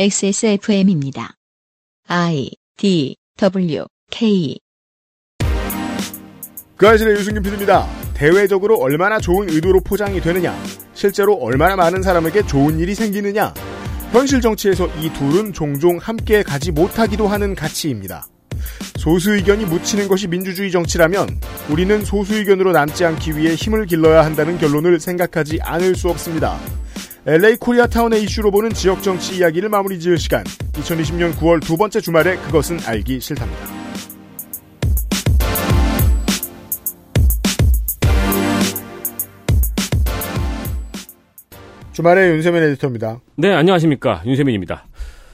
XSFM입니다. I D W K 그 아실의 유승균 PD입니다. 대외적으로 얼마나 좋은 의도로 포장이 되느냐, 실제로 얼마나 많은 사람에게 좋은 일이 생기느냐, 현실 정치에서 이 둘은 종종 함께 가지 못하기도 하는 가치입니다. 소수 의견이 묻히는 것이 민주주의 정치라면 우리는 소수 의견으로 남지 않기 위해 힘을 길러야 한다는 결론을 생각하지 않을 수 없습니다. LA 코리아타운의 이슈로 보는 지역 정치 이야기를 마무리 지을 시간. 2020년 9월 두 번째 주말에 그것은 알기 싫답니다. 주말에 윤세민 에디터입니다. 네, 안녕하십니까. 윤세민입니다.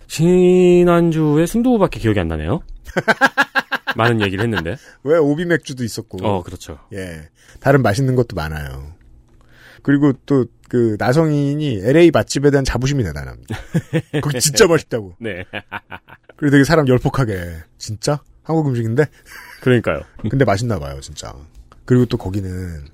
지난주에 순두부밖에 기억이 안 나네요. 많은 얘기를 했는데. 왜 오비 맥주도 있었고. 어, 그렇죠. 예. 다른 맛있는 것도 많아요. 그리고 또 그 나성인이 LA 맛집에 대한 자부심이 대단합니다. 거기 진짜 맛있다고. 네. 그리고 되게 사람 열폭하게 진짜 한국 음식인데 그러니까요. 근데 맛있나 봐요, 진짜. 그리고 또 거기는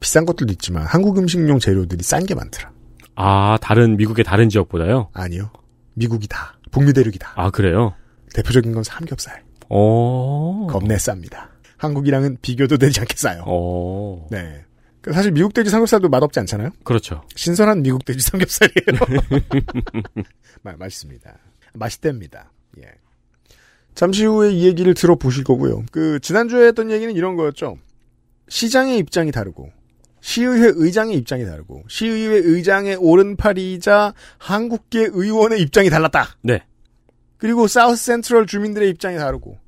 비싼 것들도 있지만 한국 음식용 재료들이 싼 게 많더라. 아, 다른, 미국의 다른 지역보다요? 아니요. 미국이 다. 북미 대륙이 다. 아, 그래요? 대표적인 건 삼겹살. 어. 겁내 쌉니다. 한국이랑은 비교도 되지 않게 싸요. 어. 네. 그 사실 미국 돼지 삼겹살도 맛없지 않잖아요? 그렇죠. 신선한 미국 돼지 삼겹살이에요. 마, 맛있습니다. 맛있답니다. 예. 잠시 후에 이 얘기를 들어보실 거고요. 그, 지난주에 했던 얘기는 이런 거였죠. 시장의 입장이 다르고, 시의회 의장의 입장이 다르고, 시의회 의장의 오른팔이자 한국계 의원의 입장이 달랐다. 네. 그리고 사우스 센트럴 주민들의 입장이 다르고,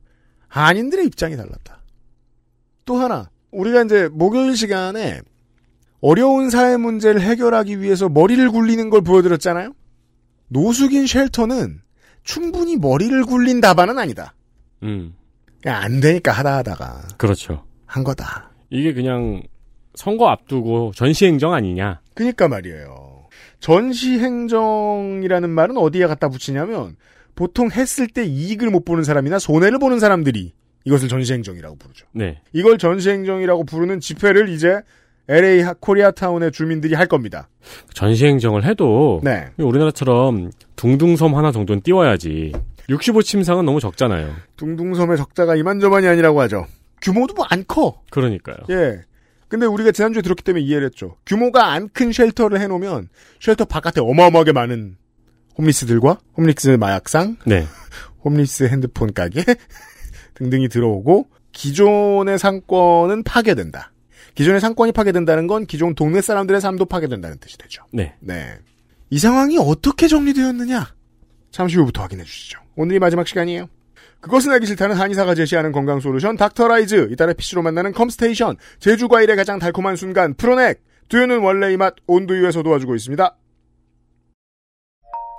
한인들의 입장이 달랐다. 또 하나, 우리가 이제 목요일 시간에 어려운 사회 문제를 해결하기 위해서 머리를 굴리는 걸 보여드렸잖아요? 노숙인 쉘터는 충분히 머리를 굴린 답안은 아니다. 음. 그냥 안 되니까 하다 하다가 그렇죠. 한 거다. 이게 그냥 선거 앞두고 전시행정 아니냐. 그니까 말이에요. 전시행정이라는 말은 어디에 갖다 붙이냐면 보통 했을 때 이익을 못 보는 사람이나 손해를 보는 사람들이 이것을 전시행정이라고 부르죠. 네. 이걸 전시행정이라고 부르는 집회를 이제 LA 하- 코리아타운의 주민들이 할 겁니다. 전시행정을 해도 네. 우리나라처럼 둥둥섬 하나 정도는 띄워야지. 65침상은 너무 적잖아요. 둥둥섬의 적자가 이만저만이 아니라고 하죠. 규모도 뭐 안 커. 그러니까요. 예. 근데 우리가 지난주에 들었기 때문에 이해를 했죠. 규모가 안 큰 shelter를 해놓으면 shelter 바깥에 어마어마하게 많은 homeless들과 homeless 마약상, 네. homeless 핸드폰 가게 등등이 들어오고 기존의 상권은 파괴된다. 기존의 상권이 파괴된다는 건 기존 동네 사람들의 삶도 파괴된다는 뜻이 되죠. 네. 네. 이 상황이 어떻게 정리되었느냐? 잠시 후부터 확인해 주시죠. 오늘이 마지막 시간이에요. 그것은 알기 싫다는 한의사가 제시하는 건강 솔루션 닥터라이즈, 이달의 PC로 만나는 컴스테이션, 제주 과일의 가장 달콤한 순간 프로넥, 두유는 원래 이 맛 온두유에서 도와주고 있습니다.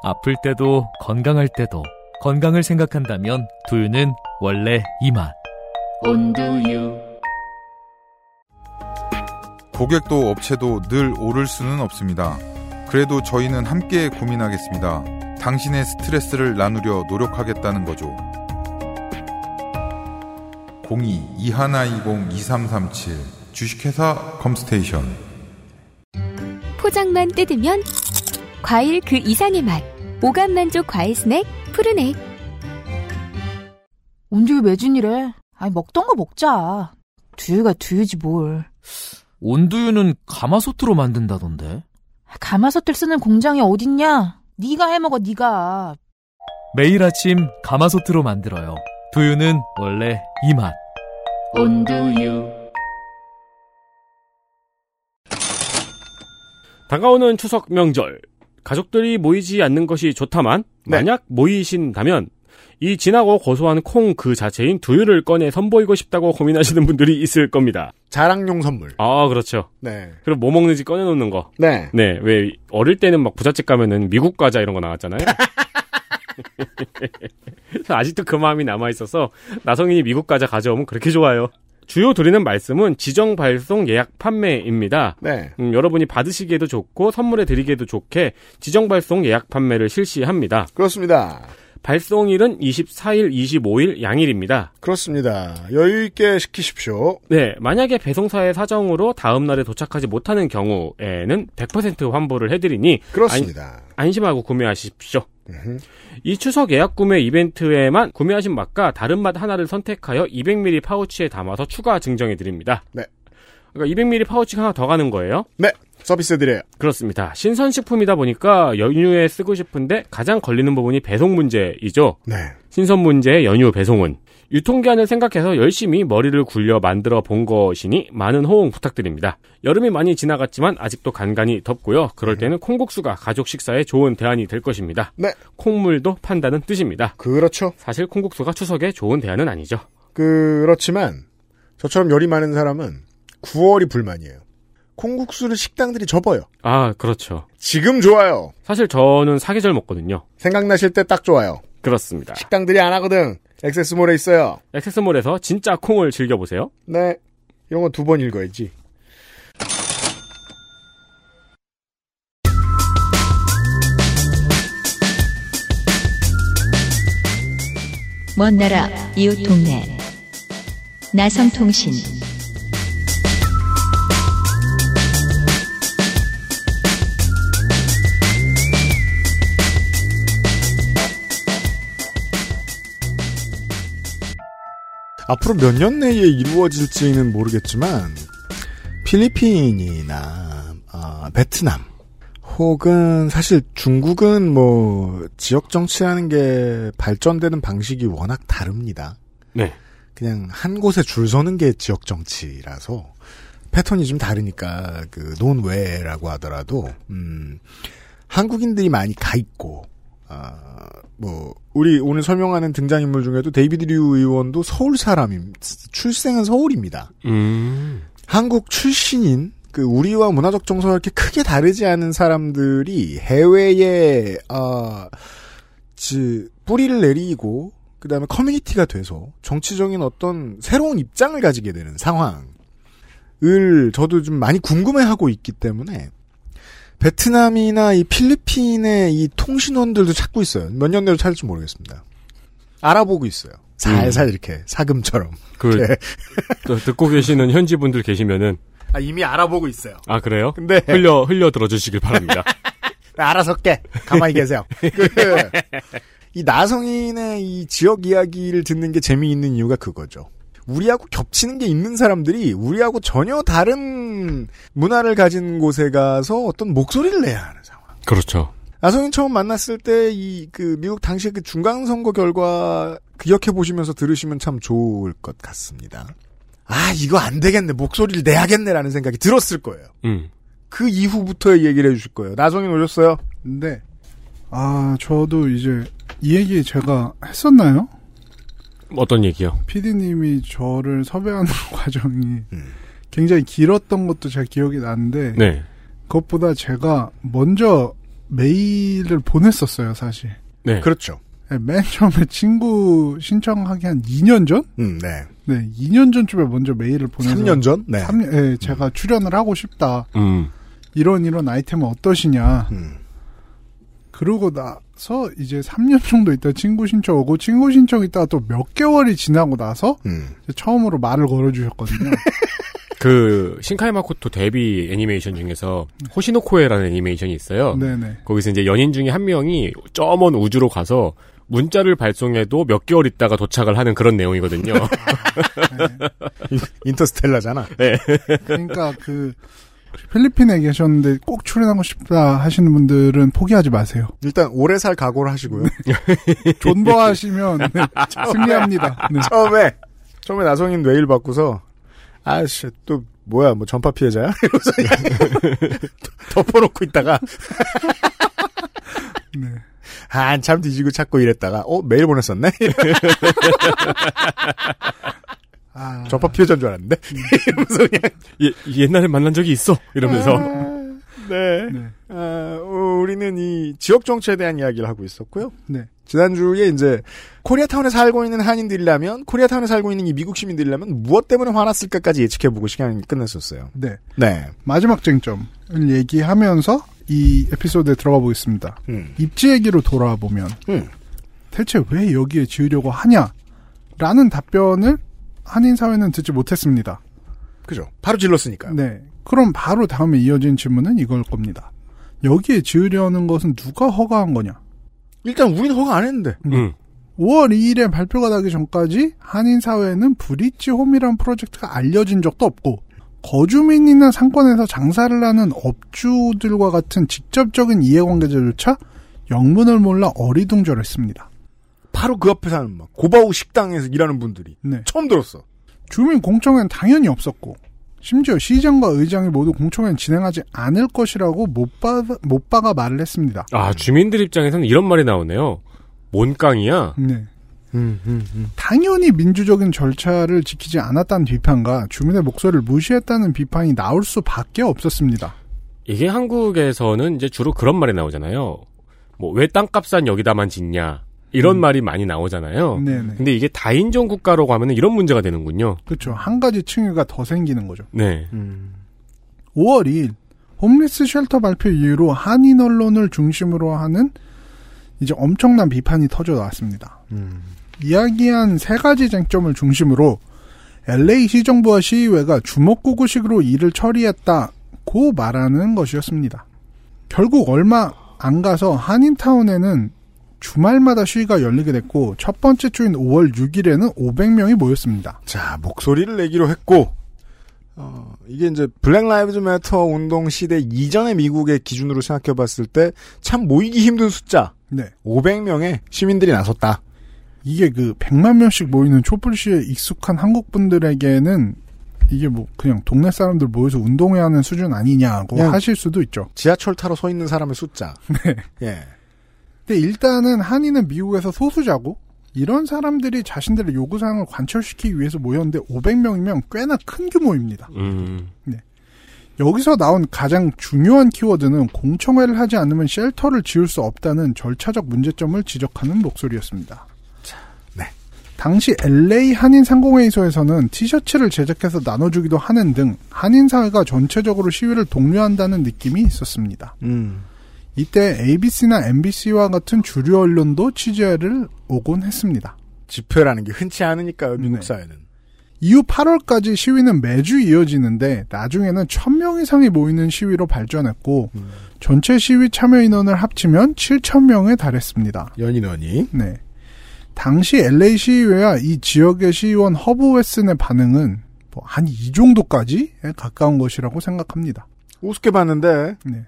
아플 때도 건강할 때도 건강을 생각한다면 두유는 원래 이 맛. 온두유 고객도 업체도 늘 오를 수는 없습니다. 그래도 저희는 함께 고민하겠습니다. 당신의 스트레스를 나누려 노력하겠다는 거죠. 02-2120-2337 주식회사 컴스테이션 포장만 뜯으면 과일 그 이상의 맛. 오감 만족 과일 스낵 푸르넥. 온두유 매진이래. 아니 먹던 거 먹자. 두유가 두유지 뭘. 온두유는 가마솥으로 만든다던데. 가마솥을 쓰는 공장이 어딨냐? 네가 해먹어 네가. 매일 아침 가마솥으로 만들어요. 두유는 원래 이 맛. 온두유 다가오는 추석 명절. 가족들이 모이지 않는 것이 좋다만 네. 만약 모이신다면 이 진하고 고소한 콩 그 자체인 두유를 꺼내 선보이고 싶다고 고민하시는 분들이 있을 겁니다. 자랑용 선물. 아, 그렇죠. 네. 그럼 뭐 먹는지 꺼내놓는 거. 네. 네, 왜 어릴 때는 막 부잣집 가면은 미국 과자 이런 거 나왔잖아요. 아직도 그 마음이 남아 있어서 나성인이 미국 과자 가져오면 그렇게 좋아요. 주요 드리는 말씀은 지정 발송 예약 판매입니다. 네. 음, 여러분이 받으시기에도 좋고 선물해 드리기에도 좋게 지정 발송 예약 판매를 실시합니다. 그렇습니다. 발송일은 24일, 25일 양일입니다. 그렇습니다. 여유있게 시키십시오. 네, 만약에 배송사의 사정으로 다음 날에 도착하지 못하는 경우에는 100% 환불을 해드리니 그렇습니다. 안 심하고 구매하십시오. 이 추석 예약 구매 이벤트에만 구매하신 맛과 다른 맛 하나를 선택하여 200ml 파우치에 담아서 추가 증정해 드립니다. 네. 그러니까 200ml 파우치가 하나 더 가는 거예요. 네. 서비스 드려요. 그렇습니다. 신선식품이다 보니까 연휴에 쓰고 싶은데 가장 걸리는 부분이 배송 문제이죠. 네. 신선 문제의 연휴 배송은 유통기한을 생각해서 열심히 머리를 굴려 만들어 본 것이니 많은 호응 부탁드립니다. 여름이 많이 지나갔지만 아직도 간간히 덥고요. 그럴 때는 콩국수가 가족 식사에 좋은 대안이 될 것입니다. 네. 콩물도 판다는 뜻입니다. 그렇죠. 사실 콩국수가 추석에 좋은 대안은 아니죠. 그렇지만 저처럼 열이 많은 사람은 9월이 불만이에요. 콩국수를 식당들이 접어요. 아, 그렇죠. 지금 좋아요. 사실 저는 사계절 먹거든요. 생각나실 때 딱 좋아요. 그렇습니다. 식당들이 안 하거든. 액세스몰에 있어요. 액세스몰에서 진짜 콩을 즐겨보세요. 네. 이런 건 두 번 읽어야지. 먼 나라 이웃 동네 나성통신 앞으로 몇 년 내에 이루어질지는 모르겠지만 필리핀이나 아, 베트남 혹은 사실 중국은 뭐 지역 정치라는 게 발전되는 방식이 워낙 다릅니다. 네. 그냥 한 곳에 줄 서는 게 지역 정치라서 패턴이 좀 다르니까 그 논외라고 하더라도 음 한국인들이 많이 가 있고 아 뭐 우리 오늘 설명하는 등장인물 중에도 데이비드 류 의원도 서울 사람임 출생은 서울입니다. 음. 한국 출신인 그 우리와 문화적 정서가 이렇게 크게 다르지 않은 사람들이 해외에 아 지, 뿌리를 내리고 그다음에 커뮤니티가 돼서 정치적인 어떤 새로운 입장을 가지게 되는 상황을 저도 좀 많이 궁금해하고 있기 때문에 베트남이나 이 필리핀의 이 통신원들도 찾고 있어요. 몇 년 내로 찾을지 모르겠습니다. 알아보고 있어요. 살살 이렇게 사금처럼. 그, 듣고 계시는 현지 분들 계시면은, 아, 이미 알아보고 있어요. 아, 그래요? 근데 흘려, 흘려 들어주시길 바랍니다. 알아서 깨. 가만히 계세요. 그, 이 나성인의 이 지역 이야기를 듣는 게 재미있는 이유가 그거죠. 우리하고 겹치는 게 있는 사람들이 우리하고 전혀 다른 문화를 가진 곳에 가서 어떤 목소리를 내야 하는 상황. 그렇죠. 나성인 처음 만났을 때 이 그 미국 당시 그 중간 선거 결과 기억해 보시면서 들으시면 참 좋을 것 같습니다. 아 이거 안 되겠네 목소리를 내야겠네라는 생각이 들었을 거예요. 음. 그 이후부터의 얘기를 해주실 거예요. 나성인 오셨어요? 네. 아, 저도 이제 이 얘기 제가 했었나요? 어떤 얘기요? PD님이 저를 섭외하는 과정이 음. 굉장히 길었던 것도 제 기억이 나는데 네. 그것보다 제가 먼저 메일을 보냈었어요, 사실. 네. 그렇죠. 네, 맨 처음에 친구 신청하기 한 2년 전? 음, 네. 네, 2년 전쯤에 먼저 메일을 보내서 3년 전? 네. 3년, 예, 제가 출연을 하고 싶다. 음. 이런 이런 아이템은 어떠시냐. 음. 그러고 나 서 이제 3년 정도 있다 친구 신청 오고 친구 신청 있다가 또 몇 개월이 지나고 나서 음. 처음으로 말을 걸어주셨거든요. 그, 신카이 마코토 데뷔 애니메이션 중에서 호시노코에라는 애니메이션이 있어요. 네네. 거기서 이제 연인 중에 한 명이 저먼 우주로 가서 문자를 발송해도 몇 개월 있다가 도착을 하는 그런 내용이거든요. 인터스텔라잖아. 그러니까 그 필리핀에 계셨는데 꼭 출연하고 싶다 하시는 분들은 포기하지 마세요. 일단 오래 살 각오를 하시고요. 존버하시면 네, 승리합니다. 네. 처음에 처음에 나성인 메일 받고서 아씨 또 뭐야 뭐 전파 피해자야? 이러면서 덮어놓고 있다가 네. 한참 뒤지고 찾고 이랬다가 어 메일 보냈었네? 아, 전파 피해자인 줄 알았는데 이러면서 그냥 예, 옛날에 만난 적이 있어. 이러면서. 네. 네. 아, 어, 우리는 이 지역 정치에 대한 이야기를 하고 있었고요. 네. 지난주에 이제 코리아타운에 살고 있는 한인들이라면 코리아타운에 살고 있는 이 미국 시민들이라면 무엇 때문에 화났을까까지 예측해보고 시간이 끝냈었어요. 네. 네. 마지막 쟁점을 얘기하면서 이 에피소드에 들어가 보겠습니다. 음. 입지 얘기로 돌아와 보면 음. 대체 왜 여기에 지으려고 하냐라는 답변을 한인 사회는 듣지 못했습니다. 그죠. 바로 질렀으니까요. 네. 그럼 바로 다음에 이어진 질문은 이걸 겁니다. 여기에 지으려는 것은 누가 허가한 거냐? 일단 우리는 허가 안 했는데. 음. 5월 2일에 발표가 나기 전까지 한인 사회에는 브릿지 홈이란 프로젝트가 알려진 적도 없고 거주민이나 상권에서 장사를 하는 업주들과 같은 직접적인 이해관계자조차 영문을 몰라 어리둥절했습니다. 바로 그 앞에 사는 막 고바우 식당에서 일하는 분들이 네. 처음 들었어. 주민 공청회는 당연히 없었고 심지어 시장과 의장이 모두 공청회는 진행하지 않을 것이라고 못바, 못바가 말을 했습니다. 아, 주민들 입장에서는 이런 말이 나오네요. 뭔깡이야? 네. 당연히 민주적인 절차를 지키지 않았다는 비판과 주민의 목소리를 무시했다는 비판이 나올 수밖에 없었습니다. 이게 한국에서는 이제 주로 그런 말이 나오잖아요. 뭐, 왜 땅값은 여기다만 짓냐? 이런 말이 많이 나오잖아요. 네네. 근데 이게 다인종 국가로 가면 이런 문제가 되는군요. 그렇죠. 한 가지 층위가 더 생기는 거죠. 네. 5월 2일 홈리스 쉘터 발표 이후로 한인 언론을 중심으로 하는 이제 엄청난 비판이 터져 나왔습니다. 이야기한 세 가지 쟁점을 중심으로 LA 시정부와 시의회가 주먹구구식으로 일을 처리했다고 말하는 것이었습니다. 결국 얼마 안 가서 한인타운에는 주말마다 시위가 열리게 됐고 첫 번째 주인 5월 6일에는 500명이 모였습니다. 자, 목소리를 내기로 했고, 어, 이게 이제 블랙 라이브즈 매터 운동 시대 이전의 미국의 기준으로 생각해 봤을 때 참 모이기 힘든 숫자. 네. 500명의 시민들이 나섰다. 이게 그 100만 명씩 모이는 촛불 시에 익숙한 한국 분들에게는 이게 뭐 그냥 동네 사람들 모여서 운동해야 하는 수준 아니냐고 하실 수도 있죠. 지하철 타러 서 있는 사람의 숫자. 네. 예. 근데 일단은 한인은 미국에서 소수자고 이런 사람들이 자신들의 요구사항을 관철시키기 위해서 모였는데 500명이면 꽤나 큰 규모입니다. 음. 여기서 나온 가장 중요한 키워드는 공청회를 하지 않으면 쉘터를 지을 수 없다는 절차적 문제점을 지적하는 목소리였습니다. 네. 당시 LA 한인 상공회의소에서는 티셔츠를 제작해서 나눠주기도 하는 등 한인 사회가 전체적으로 시위를 독려한다는 느낌이 있었습니다. 음. 이때 ABC나 MBC와 같은 주류 언론도 취재를 오곤 했습니다. 집회라는 게 흔치 않으니까요, 미국 네. 사회는. 이후 8월까지 시위는 매주 이어지는데 나중에는 1000명 이상이 모이는 시위로 발전했고 전체 시위 참여 인원을 합치면 7000명에 달했습니다. 연인원이. 네. 당시 LA 시의회와 이 지역의 시의원 허브 웨슨의 반응은 뭐 한 이 정도까지에 가까운 것이라고 생각합니다. 우습게 봤는데, 네.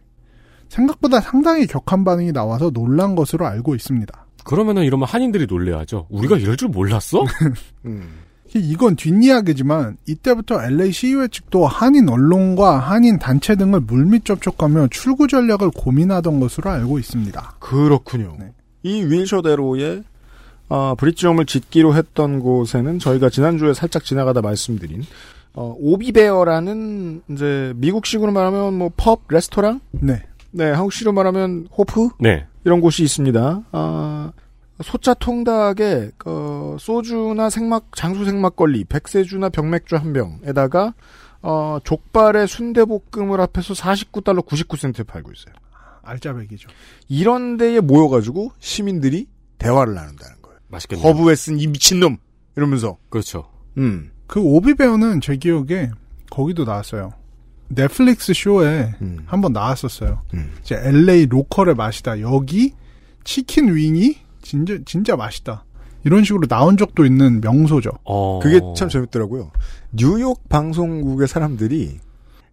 생각보다 상당히 격한 반응이 나와서 놀란 것으로 알고 있습니다. 그러면은 이러면 한인들이 놀래야죠. 우리가 이럴 줄 몰랐어? 음. 이건 뒷이야기지만 이때부터 LA 시의회 측도 한인 언론과 한인 단체 등을 물밑 접촉하며 출구 전략을 고민하던 것으로 알고 있습니다. 그렇군요. 네. 이 윌셔대로의 어, 브릿지홈을 짓기로 했던 곳에는 저희가 지난주에 살짝 지나가다 말씀드린 어, 오비베어라는 이제 미국식으로 말하면 뭐 펍, 레스토랑, 네. 네 한국식으로 말하면 호프 네. 이런 곳이 있습니다. 아, 소자 통닭에 어, 소주나 생막 장수 생막걸리, 백세주나 병맥주 한 병에다가 어, 족발에 순대볶음을 합해서 49달러 99센트에 팔고 있어요. 알짜배기죠. 이런 데에 모여가지고 시민들이 대화를 나눈다는 거예요. 맛있겠네요. 허브 웨슨 이 미친놈! 이러면서. 그렇죠. 음. 그 오비베어는 제 기억에 거기도 나왔어요. 넷플릭스 쇼에 음. 한번 나왔었어요. 음. 이제 LA local의 맛이다. 여기 chicken wing이 진짜 진짜 맛있다. 이런 식으로 나온 적도 있는 명소죠. 어. 그게 참 재밌더라고요. 뉴욕 방송국의 사람들이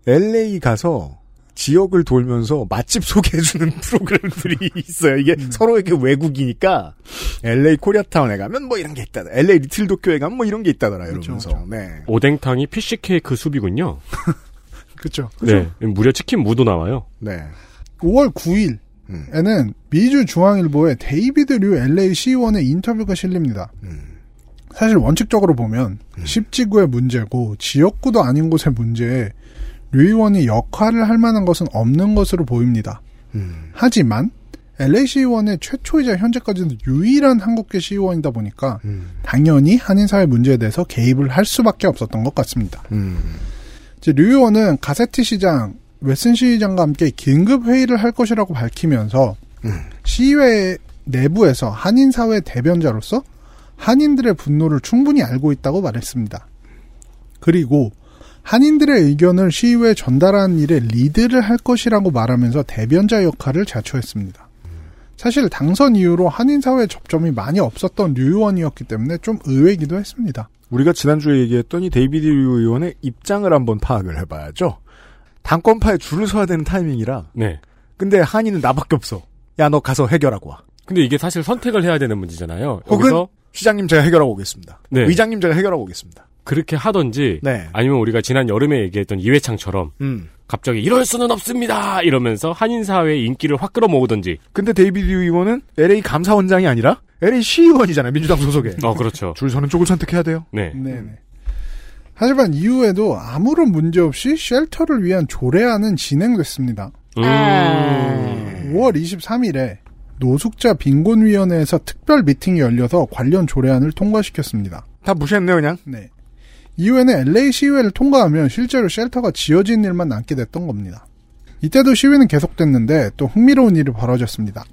LA 가서 지역을 돌면서 맛집 소개해주는 프로그램들이 있어요. 이게 서로에게 외국이니까 LA 코리아타운에 가면 뭐 이런 게 있다더라. LA 리틀 도쿄에 가면 뭐 이런 게 있다더라. 그렇죠, 이러면서. 그렇죠. 네. 오뎅탕이 fish cake soup이군요. 그렇죠. 네. 무려 치킨 무도 나와요. 네. 5월 9일 음. 에는 미주 중앙일보에 데이비드 류 LA 시의원의 인터뷰가 실립니다. 음. 사실 원칙적으로 보면 십지구의 문제고 지역구도 아닌 곳의 문제에 류 의원이 역할을 할 만한 것은 없는 것으로 보입니다. 음. 하지만 LA 시의원의 최초이자 현재까지는 유일한 한국계 시의원이다 보니까 음. 당연히 한인사회 문제에 대해서 개입을 할 수밖에 없었던 것 같습니다. 음. 이제 류 의원은 가세티 시장, 웨슨 시의장과 함께 긴급 회의를 할 것이라고 밝히면서 음. 시의회 내부에서 한인 사회 대변자로서 한인들의 분노를 충분히 알고 있다고 말했습니다. 그리고 한인들의 의견을 시의회에 전달하는 일에 리드를 할 것이라고 말하면서 대변자 역할을 자처했습니다. 사실 당선 이후로 한인 사회 접점이 많이 없었던 류 의원이었기 때문에 좀 의외이기도 했습니다. 우리가 지난주에 얘기했던 이 데이비드 류 의원의 입장을 한번 파악을 해봐야죠. 당권파에 줄을 서야 되는 타이밍이라. 네. 근데 한인은 나밖에 없어. 야, 너 가서 해결하고 와. 근데 이게 사실 선택을 해야 되는 문제잖아요. 혹은 여기서 시장님 제가 해결하고 오겠습니다. 네. 의장님 제가 해결하고 오겠습니다. 그렇게 하던지 네. 아니면 우리가 지난 여름에 얘기했던 이회창처럼 음. 갑자기 이럴 수는 없습니다 이러면서 한인 사회의 인기를 확 끌어모으던지. 근데 데이비드 류 의원은 LA 감사원장이 아니라 LA 시의원이잖아요. 민주당 소속에. 어 그렇죠. 줄 서는 쪽을 선택해야 돼요. 네. 네네. 하지만 이후에도 아무런 문제 없이 shelter를 위한 조례안은 진행됐습니다. 음. 5월 23일에 노숙자 빈곤위원회에서 특별 미팅이 열려서 관련 조례안을 통과시켰습니다. 다 무시했네요, 그냥. 네. 이후에는 LA 시의회를 통과하면 실제로 쉘터가 지어진 일만 남게 됐던 겁니다. 이때도 시위는 계속됐는데 또 흥미로운 일이 벌어졌습니다.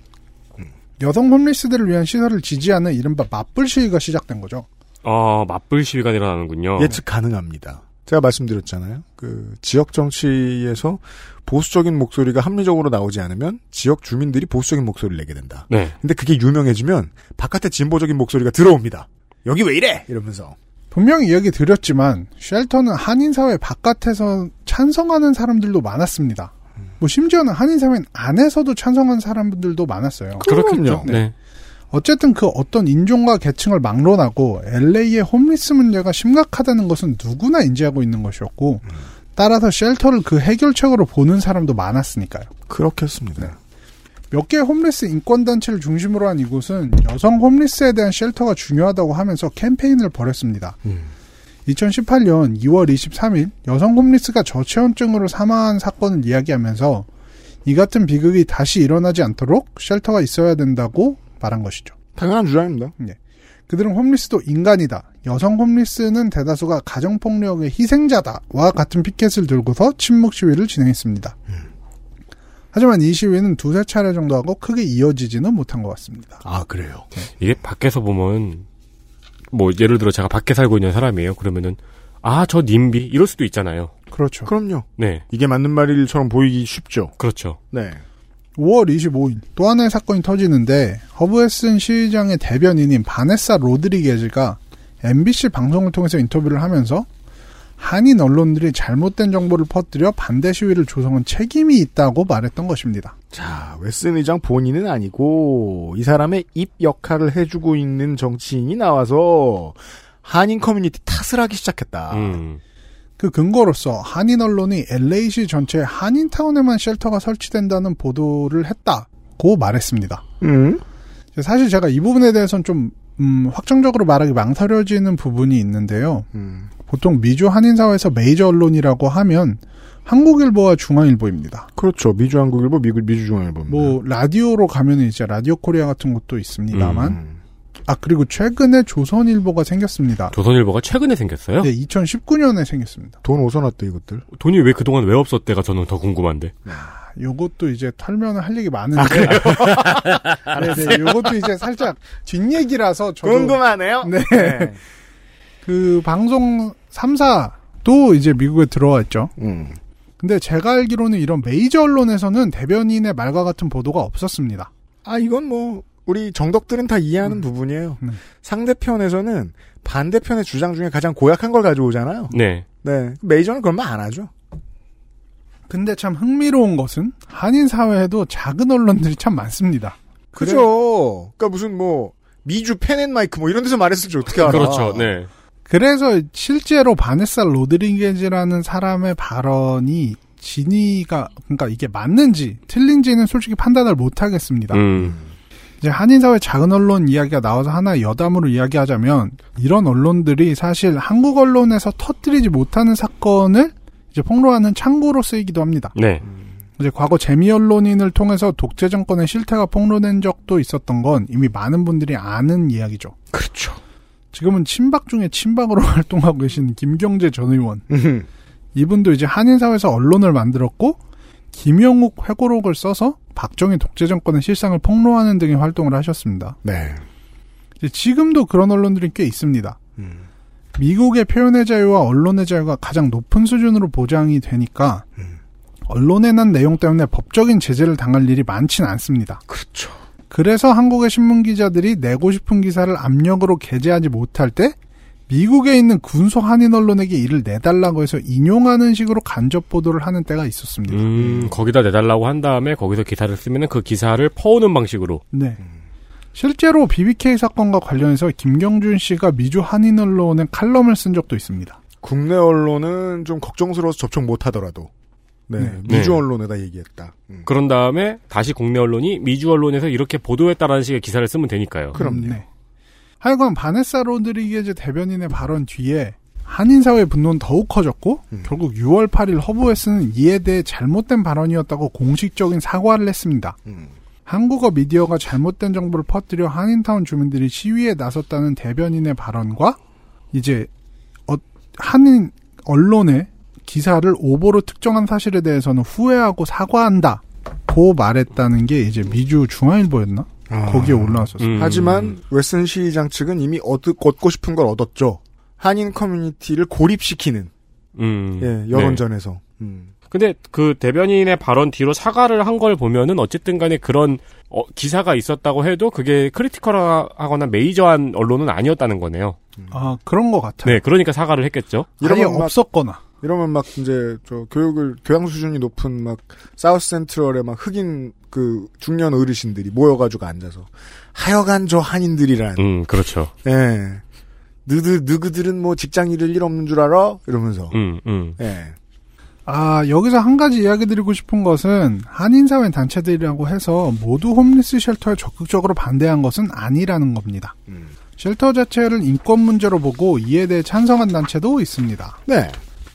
여성 홈리스들을 위한 시설을 지지하는 이른바 맞불 시위가 시작된 거죠. 어 맞불 시위가 일어나는군요. 예측 가능합니다. 제가 말씀드렸잖아요. 그 지역 정치에서 보수적인 목소리가 합리적으로 나오지 않으면 지역 주민들이 보수적인 목소리를 내게 된다. 네. 근데 그게 유명해지면 바깥에 진보적인 목소리가 들어옵니다. 여기 왜 이래? 이러면서. 분명히 이야기 드렸지만 쉘터는 한인 사회 바깥에서 찬성하는 사람들도 많았습니다. 뭐 심지어는 한인 사회 안에서도 찬성하는 사람들도 많았어요. 그렇겠죠. 네. 어쨌든 그 어떤 인종과 계층을 막론하고 LA의 홈리스 문제가 심각하다는 것은 누구나 인지하고 있는 것이었고 따라서 shelter를 그 해결책으로 보는 사람도 많았으니까요. 그렇겠습니다. 몇 개의 homeless 인권단체를 중심으로 한 이곳은 여성 homeless에 대한 shelter가 중요하다고 하면서 캠페인을 벌였습니다. 2018년 2월 23일 여성 homeless가 저체온증으로 사망한 사건을 이야기하면서 이 같은 비극이 다시 일어나지 않도록 shelter가 있어야 된다고 말한 것이죠. 당연한 주장입니다. 그들은 homeless도 인간이다. 여성 homeless는 대다수가 가정폭력의 희생자다와 같은 피켓을 들고서 침묵 시위를 진행했습니다. 하지만 이 시위는 두세 차례 정도 하고 크게 이어지지는 못한 것 같습니다. 아, 그래요? 이게 밖에서 보면 뭐 예를 들어 제가 밖에 살고 있는 사람이에요. 그러면은 아 저 님비 이럴 수도 있잖아요. 그렇죠. 그럼요. 네. 이게 맞는 말일처럼 보이기 쉽죠. 그렇죠. 네. 5월 25일 또 하나의 사건이 터지는데 허브웨슨 시의장의 대변인인 바네사 로드리게즈가 MBC 방송을 통해서 인터뷰를 하면서 한인 언론들이 잘못된 정보를 퍼뜨려 반대 시위를 조성한 책임이 있다고 말했던 것입니다. 자, 웨슨 의장 본인은 아니고 이 사람의 입 역할을 해주고 있는 정치인이 나와서 한인 커뮤니티 탓을 하기 시작했다. 음. 그 근거로서 한인 언론이 LA시 전체 한인타운에만 shelter가 설치된다는 보도를 했다고 말했습니다. 음? 사실 제가 이 부분에 대해서는 좀 음, 확정적으로 말하기 망설여지는 부분이 있는데요. 음. 보통 미주 한인사회에서 메이저 언론이라고 하면 한국일보와 중앙일보입니다. 그렇죠. 미주 한국일보, 미국 미주 중앙일보. 뭐 라디오로 가면 이제 라디오 코리아 같은 것도 있습니다만 음. 아 그리고 최근에 조선일보가 생겼습니다. 조선일보가 최근에 생겼어요? 네, 2019년에 생겼습니다. 돈 어디서 났대 이것들? 돈이 왜 그동안 왜 없었대가 저는 더 궁금한데. 아, 요것도 이제 털면 할 얘기 많은데. 네네, 요것도 이제 살짝 뒷얘기라서 저도 궁금하네요. 네. 그 방송 3사도 이제 미국에 들어와 있죠. 음. 근데 제가 알기로는 이런 메이저 언론에서는 대변인의 말과 같은 보도가 없었습니다. 아 이건 뭐 우리 정덕들은 다 이해하는 부분이에요. 네. 상대편에서는 반대편의 주장 중에 가장 고약한 걸 가져오잖아요. 네. 네. 메이저는 그런 말 안 하죠. 근데 참 흥미로운 것은 한인 사회에도 작은 언론들이 참 많습니다. 그죠. 그러니까 무슨 뭐 미주 펜앤마이크 뭐 이런 데서 말했을지 어떻게 알아? 그렇죠. 네. 그래서 실제로 바네사 로드리게즈라는 사람의 발언이 진위가 그러니까 이게 맞는지 틀린지는 솔직히 판단을 못 하겠습니다. 음. 이제 한인 사회 작은 언론 이야기가 나와서 하나의 여담으로 이야기하자면 이런 언론들이 사실 한국 언론에서 터뜨리지 못하는 사건을 이제 폭로하는 창구로 쓰이기도 합니다. 네. 이제 과거 재미 언론인을 통해서 독재 정권의 실태가 폭로된 적도 있었던 건 이미 많은 분들이 아는 이야기죠. 그렇죠. 지금은 친박 중에 친박으로 활동하고 계신 김경재 전 의원. 음. 이분도 이제 한인사회에서 언론을 만들었고 김영욱 회고록을 써서 박정희 독재 정권의 실상을 폭로하는 등의 활동을 하셨습니다. 네. 지금도 그런 언론들이 꽤 있습니다. 음. 미국의 표현의 자유와 언론의 자유가 가장 높은 수준으로 보장이 되니까 음. 언론에 난 내용 때문에 법적인 제재를 당할 일이 많지는 않습니다. 그렇죠. 그래서 한국의 신문 기자들이 내고 싶은 기사를 압력으로 게재하지 못할 때 미국에 있는 군소 한인 언론에게 이를 내달라고 해서 인용하는 식으로 간접 보도를 하는 때가 있었습니다. 음, 거기다 내달라고 한 다음에 거기서 기사를 쓰면은 그 기사를 퍼오는 방식으로. 네. 실제로 BBK 사건과 관련해서 김경준 씨가 미주 한인 언론에 칼럼을 쓴 적도 있습니다. 국내 언론은 좀 걱정스러워서 접촉 못 하더라도. 네. 네. 미주 네. 언론에다 얘기했다. 음. 그런 다음에 다시 국내 언론이 미주 언론에서 이렇게 보도했다라는 식의 기사를 쓰면 되니까요. 그럼요. 네. 하여간 바네사 로드리게즈 대변인의 발언 뒤에 한인 사회의 분노는 더욱 커졌고 음. 결국 6월 8일 허브 웨슨은 이에 대해 잘못된 발언이었다고 공식적인 사과를 했습니다. 음. 한국어 미디어가 잘못된 정보를 퍼뜨려 한인타운 주민들이 시위에 나섰다는 대변인의 발언과 이제 어, 한인 언론의 기사를 오보로 특정한 사실에 대해서는 후회하고 사과한다 고 말했다는 게 이제 미주 중앙일보였나? 아. 거기에 올라왔었어요. 음. 하지만 웨슨 시장 측은 이미 얻, 얻고 싶은 걸 얻었죠. 한인 커뮤니티를 고립시키는 음. 예, 네. 여론전에서. 음. 근데 그 대변인의 발언 뒤로 사과를 한 걸 보면은 어쨌든 간에 그런 어, 기사가 있었다고 해도 그게 크리티컬하거나 메이저한 언론은 아니었다는 거네요. 아 그런 것 같아요. 네, 그러니까 사과를 했겠죠. 이러면 막- 없었거나. 이러면 막 이제 저 교육을 교양 수준이 높은 막 사우스 센트럴의 막 흑인 그 중년 어르신들이 모여가지고 앉아서 하여간 저 한인들이란 음, 그렇죠. 예 너들 너희들은 뭐 직장 잃을 일 없는 줄 알아 이러면서 음, 음. 예 아 여기서 한 가지 이야기 드리고 싶은 것은 한인사회 단체들이라고 해서 모두 homeless shelter에 적극적으로 반대한 것은 아니라는 겁니다. 음. shelter 자체를 인권 문제로 보고 이에 대해 찬성한 단체도 있습니다. 네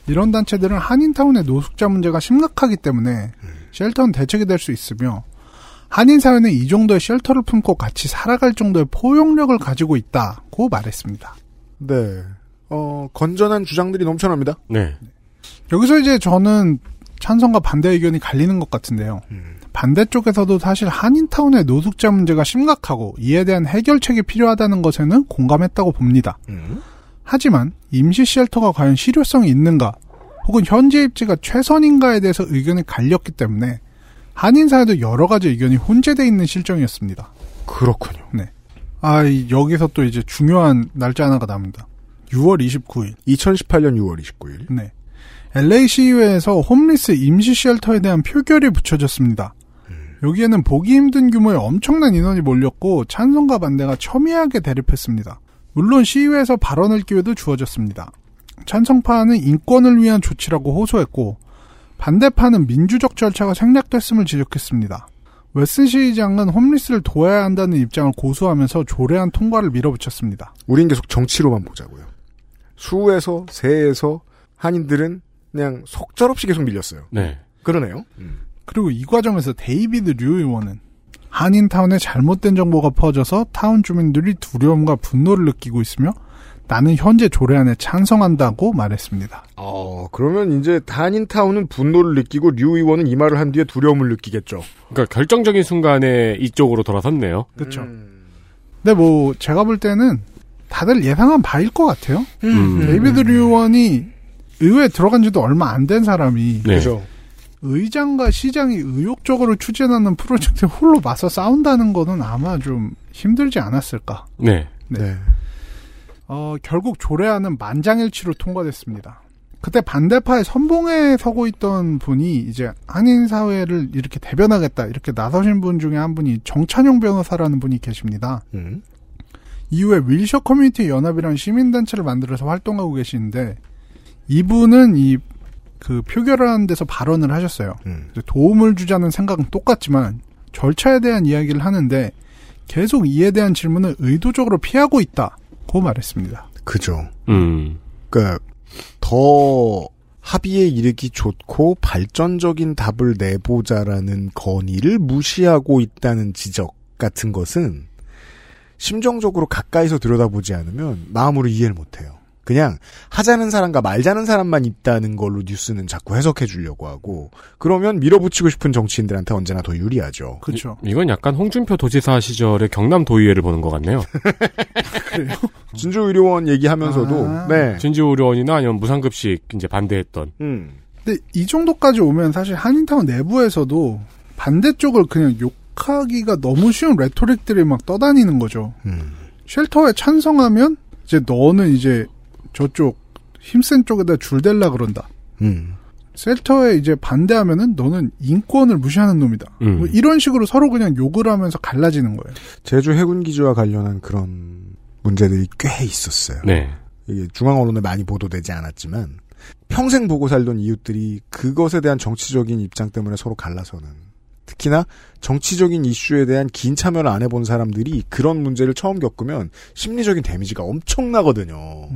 이런 단체들은 한인타운의 노숙자 문제가 심각하기 때문에 shelter는 대책이 될 수 있으며 한인 사회는 이 정도의 shelter를 품고 같이 살아갈 정도의 포용력을 가지고 있다고 말했습니다. 네. 어, 건전한 주장들이 넘쳐납니다. 네. 여기서 이제 저는 찬성과 반대 의견이 갈리는 것 같은데요. 반대쪽에서도 사실 한인타운의 노숙자 문제가 심각하고 이에 대한 해결책이 필요하다는 것에는 공감했다고 봅니다. 하지만 임시 쉘터가 과연 실효성이 있는가 혹은 현재 입지가 최선인가에 대해서 의견이 갈렸기 때문에 한인사회도 여러 가지 의견이 혼재돼 있는 실정이었습니다. 그렇군요. 아, 이- 여기서 또 이제 중요한 날짜 하나가 나옵니다. 6월 29일. 2018년 6월 29일. 네. LA 시의회에서 홈리스 임시 쉘터에 대한 표결이 붙여졌습니다. 여기에는 보기 힘든 규모의 엄청난 인원이 몰렸고 찬성과 반대가 첨예하게 대립했습니다. 물론 시의회에서 발언할 기회도 주어졌습니다. 찬성파는 인권을 위한 조치라고 호소했고 반대파는 민주적 절차가 생략됐음을 지적했습니다. 웨슨 시의장은 홈리스를 도와야 한다는 입장을 고수하면서 조례안 통과를 밀어붙였습니다. 우린 계속 정치로만 보자고요. 수에서 세에서 한인들은 그냥 속절없이 계속 밀렸어요. 네. 그러네요. 그리고 이 과정에서 데이비드 류 의원은 한인타운에 잘못된 정보가 퍼져서 타운 주민들이 두려움과 분노를 느끼고 있으며 나는 현재 조례안에 찬성한다고 말했습니다. 어, 그러면 이제 한인타운은 분노를 느끼고 류 의원은 이 말을 한 뒤에 두려움을 느끼겠죠. 그러니까 결정적인 순간에 이쪽으로 돌아섰네요. 그렇죠. 음. 근데 뭐 제가 볼 때는 다들 예상한 바일 것 같아요. 음. 데이비드 류 의원이 의회에 들어간 지도 얼마 안 된 사람이 네. 그죠. 의장과 시장이 의욕적으로 추진하는 프로젝트에 홀로 맞서 싸운다는 거는 아마 좀 힘들지 않았을까. 네. 네. 네. 어, 결국 조례안은 만장일치로 통과됐습니다. 그때 반대파의 선봉에 서고 있던 분이 이제 한인 사회를 이렇게 대변하겠다 이렇게 나서신 분 중에 한 분이 정찬용 변호사라는 분이 계십니다. 음. 이후에 윌셔 커뮤니티 연합이라는 시민단체를 만들어서 활동하고 계시는데 이분은 이 그 표결을 하는 데서 발언을 하셨어요. 음. 도움을 주자는 생각은 똑같지만 절차에 대한 이야기를 하는데 계속 이에 대한 질문을 의도적으로 피하고 있다고 말했습니다. 그죠. 음. 그러니까 더 합의에 이르기 좋고 발전적인 답을 내보자라는 건의를 무시하고 있다는 지적 같은 것은 심정적으로 가까이서 들여다보지 않으면 마음으로 이해를 못해요. 그냥 하자는 사람과 말자는 사람만 있다는 걸로 뉴스는 자꾸 해석해 주려고 하고 그러면 밀어붙이고 싶은 정치인들한테 언제나 더 유리하죠. 그렇죠. 이건 약간 홍준표 도지사 시절의 경남 도의회를 보는 것 같네요. 진주 의료원 얘기하면서도 아. 네. 진주 의료원이나 아니면 무상급식 이제 반대했던. 음. 근데 이 정도까지 오면 사실 한인타운 내부에서도 반대쪽을 그냥 생각하기가 너무 쉬운 레토릭들이 막 떠다니는 거죠. 음. 쉘터에 찬성하면 이제 너는 이제 저쪽 힘센 쪽에다 줄 댈라 그런다. 음. 셀터에 이제 반대하면은 너는 인권을 무시하는 놈이다. 음. 뭐 이런 식으로 서로 그냥 욕을 하면서 갈라지는 거예요. 제주 해군 기지와 관련한 그런 문제들이 꽤 있었어요. 네. 이게 중앙 언론에 많이 보도되지 않았지만 평생 보고 살던 이웃들이 그것에 대한 정치적인 입장 때문에 서로 갈라서는 특히나 정치적인 이슈에 대한 긴 참여를 안 해본 사람들이 그런 문제를 처음 겪으면 심리적인 데미지가 엄청나거든요.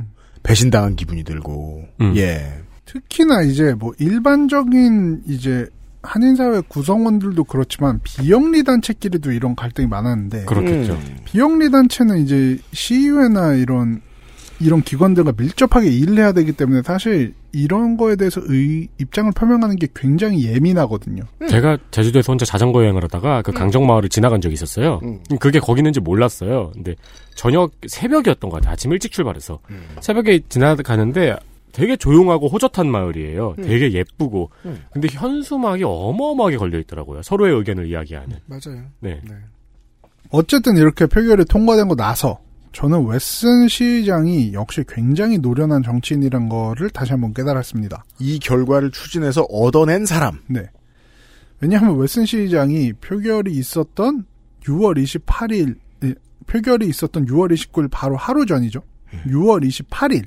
배신당한 기분이 들고 음. 예. 특히나 이제 뭐 일반적인 이제 한인 사회 구성원들도 그렇지만 비영리 단체끼리도 이런 갈등이 많았는데 그렇겠죠. 음. 비영리 단체는 이제 시의회나 이런 이런 기관들과 밀접하게 일을 해야 되기 때문에 사실 이런 거에 대해서 의, 입장을 표명하는 게 굉장히 예민하거든요. 제가 제주도에서 혼자 자전거 여행을 하다가 그 강정마을을 지나간 적이 있었어요. 음. 그게 거기 있는지 몰랐어요. 근데 저녁 새벽이었던 것 같아요. 아침 일찍 출발해서 음. 새벽에 지나가는데 되게 조용하고 호젓한 마을이에요. 음. 되게 예쁘고. 음. 근데 현수막이 어마어마하게 걸려 있더라고요. 서로의 의견을 이야기하는. 맞아요. 네. 어쨌든 이렇게 표결이 통과된 거 나서 저는 웨슨 시장이 역시 굉장히 노련한 정치인이란 거를 다시 한번 깨달았습니다. 이 결과를 추진해서 얻어낸 사람. 네. 왜냐하면 웨슨 시장이 표결이 있었던 6월 28일, 예, 표결이 있었던 6월 29일 바로 하루 전이죠. 6월 28일,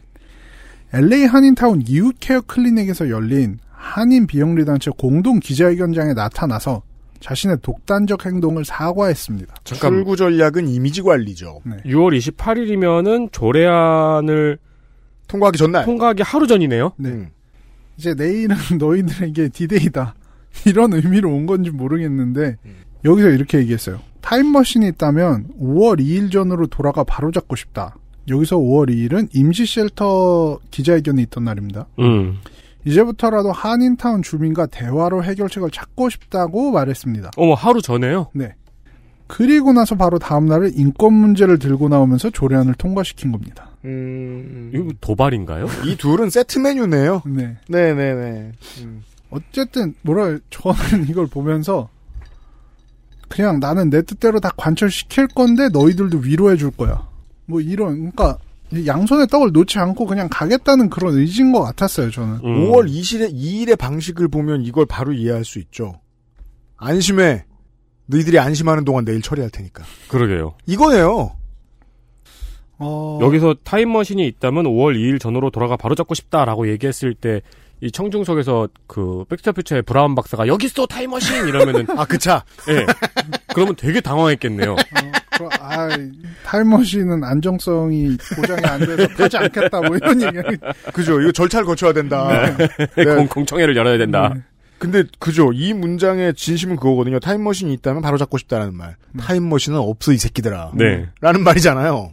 LA 한인타운 이웃케어 클리닉에서 열린 한인 비영리 단체 공동 기자회견장에 나타나서 자신의 독단적 행동을 사과했습니다. 잠깐 출구 전략은 이미지 관리죠. 6월 28일이면은 조례안을 통과하기 전날. 통과하기 하루 전이네요. 네. 음. 이제 내일은 너희들에게 디데이다. 이런 의미로 온 건지 모르겠는데, 여기서 이렇게 얘기했어요. 타임머신이 있다면 5월 2일 전으로 돌아가 바로잡고 싶다. 여기서 5월 2일은 임시 쉘터 기자회견이 있던 날입니다. 음. 이제부터라도 한인타운 주민과 대화로 해결책을 찾고 싶다고 말했습니다. 어머 하루 전에요. 네. 그리고 나서 바로 다음날에 인권 문제를 들고 나오면서 조례안을 통과시킨 겁니다. 음. 이거 도발인가요? 이 둘은 세트 메뉴네요. 네. 네네네. 어쨌든 뭐라 저는 이걸 보면서 그냥 나는 내 뜻대로 다 관철시킬 건데 너희들도 위로해 줄 거야. 뭐 이런 그러니까 양손에 떡을 놓지 않고 그냥 가겠다는 그런 의지인 것 같았어요. 저는. 음. 5월 20일, 2일의 방식을 보면 이걸 바로 이해할 수 있죠. 안심해. 너희들이 안심하는 동안 내일 처리할 테니까. 그러게요. 이거네요. 어, 여기서 타임머신이 있다면 5월 2일 전후로 돌아가 바로 잡고 싶다라고 얘기했을 때 이 청중석에서 그 백 투 더 퓨처의 브라운 박사가 여기 있어 타임머신 이러면은 아, 그 차. 예. 그러면 되게 당황했겠네요. 어, 그, 아, 타임머신은 안정성이 보장이 안 돼서 타지 않겠다 뭐 이런 얘기. 그죠. 이거 절차를 거쳐야 된다. 네. 공, 공청회를 열어야 된다. 근데 그죠. 이 문장의 진심은 그거거든요. 타임머신이 있다면 바로 잡고 싶다라는 말. 타임머신은 없어 이 새끼들아. 네. 라는 말이잖아요.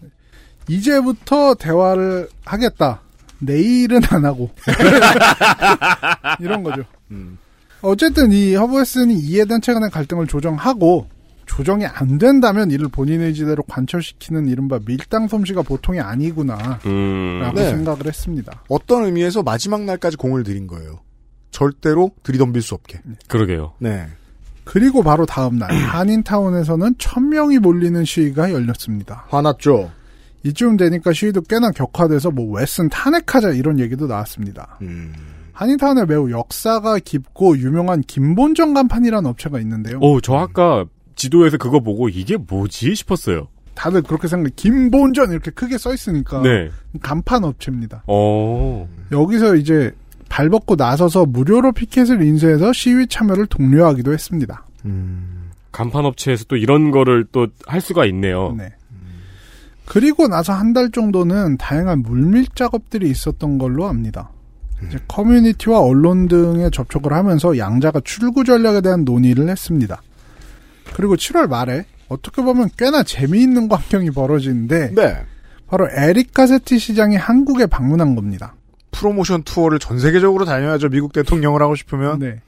이제부터 대화를 하겠다. 내일은 안 하고. 이런 거죠. 음. 어쨌든 이 허브웨슨이 이해단체 간의 갈등을 조정하고 조정이 안 된다면 이를 본인의 의지대로 관철시키는 이른바 밀당 솜씨가 보통이 아니구나 음. 라고 네. 생각을 했습니다. 어떤 의미에서 마지막 날까지 공을 들인 거예요. 절대로 들이덤빌 수 없게. 그러게요. 네. 그리고 바로 다음 날 한인타운에서는 천 명이 몰리는 시위가 열렸습니다. 화났죠. 이쯤 되니까 시위도 꽤나 격화돼서 뭐 웨슨 탄핵하자 이런 얘기도 나왔습니다. 음. 한인타운에 매우 역사가 깊고 유명한 김본정 간판이라는 업체가 있는데요. 오, 저 아까 지도에서 그거 보고 이게 뭐지 싶었어요. 다들 그렇게 생각해. 김본전 이렇게 크게 써 있으니까 네. 간판 업체입니다. 어. 여기서 이제 발벗고 나서서 무료로 피켓을 인쇄해서 시위 참여를 독려하기도 했습니다. 음. 간판 업체에서 또 이런 거를 또 할 수가 있네요. 네. 그리고 나서 한 달 정도는 다양한 물밀 작업들이 있었던 걸로 압니다. 이제 커뮤니티와 언론 등에 접촉을 하면서 양자가 출구 전략에 대한 논의를 했습니다. 그리고 7월 말에 어떻게 보면 꽤나 재미있는 광경이 벌어지는데 네. 바로 에릭 가세티 시장이 한국에 방문한 겁니다. 프로모션 투어를 전 세계적으로 다녀야죠. 미국 대통령을 하고 싶으면. 네.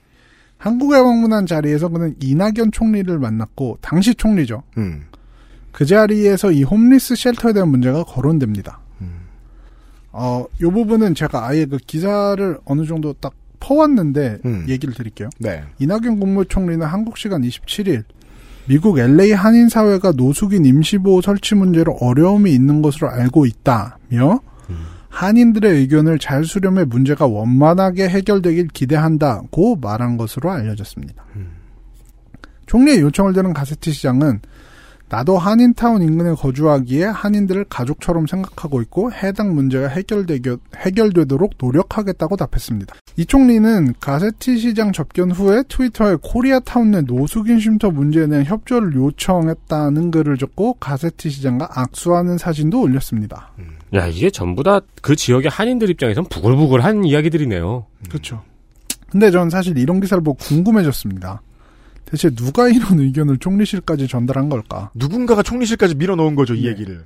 한국에 방문한 자리에서 그는 이낙연 총리를 만났고 당시 총리죠. 음. 그 자리에서 이 홈리스 쉘터에 대한 문제가 거론됩니다. 음. 어, 요 부분은 제가 아예 그 기사를 어느 정도 딱 퍼왔는데 음. 얘기를 드릴게요. 네. 이낙연 국무총리는 한국 시간 27일 미국 LA 한인 사회가 노숙인 임시보호 설치 문제로 어려움이 있는 것으로 알고 있다며 한인들의 의견을 잘 수렴해 문제가 원만하게 해결되길 기대한다고 말한 것으로 알려졌습니다. 총리의 요청을 들은 가세티 시장은 나도 한인타운 인근에 거주하기에 한인들을 가족처럼 생각하고 있고 해당 문제가 해결되겨, 해결되도록 노력하겠다고 답했습니다. 이 총리는 가세티 시장 접견 후에 트위터에 코리아타운 내 노숙인 쉼터 문제에 대한 협조를 요청했다는 글을 적고 가세티 시장과 악수하는 사진도 올렸습니다. 야, 이게 전부 다 그 지역의 한인들 입장에선 부글부글한 이야기들이네요. 그렇죠. 근데 전 사실 이런 기사를 보고 궁금해졌습니다. 대체 누가 이런 의견을 총리실까지 전달한 걸까? 누군가가 총리실까지 밀어넣은 거죠, 이 네. 얘기를.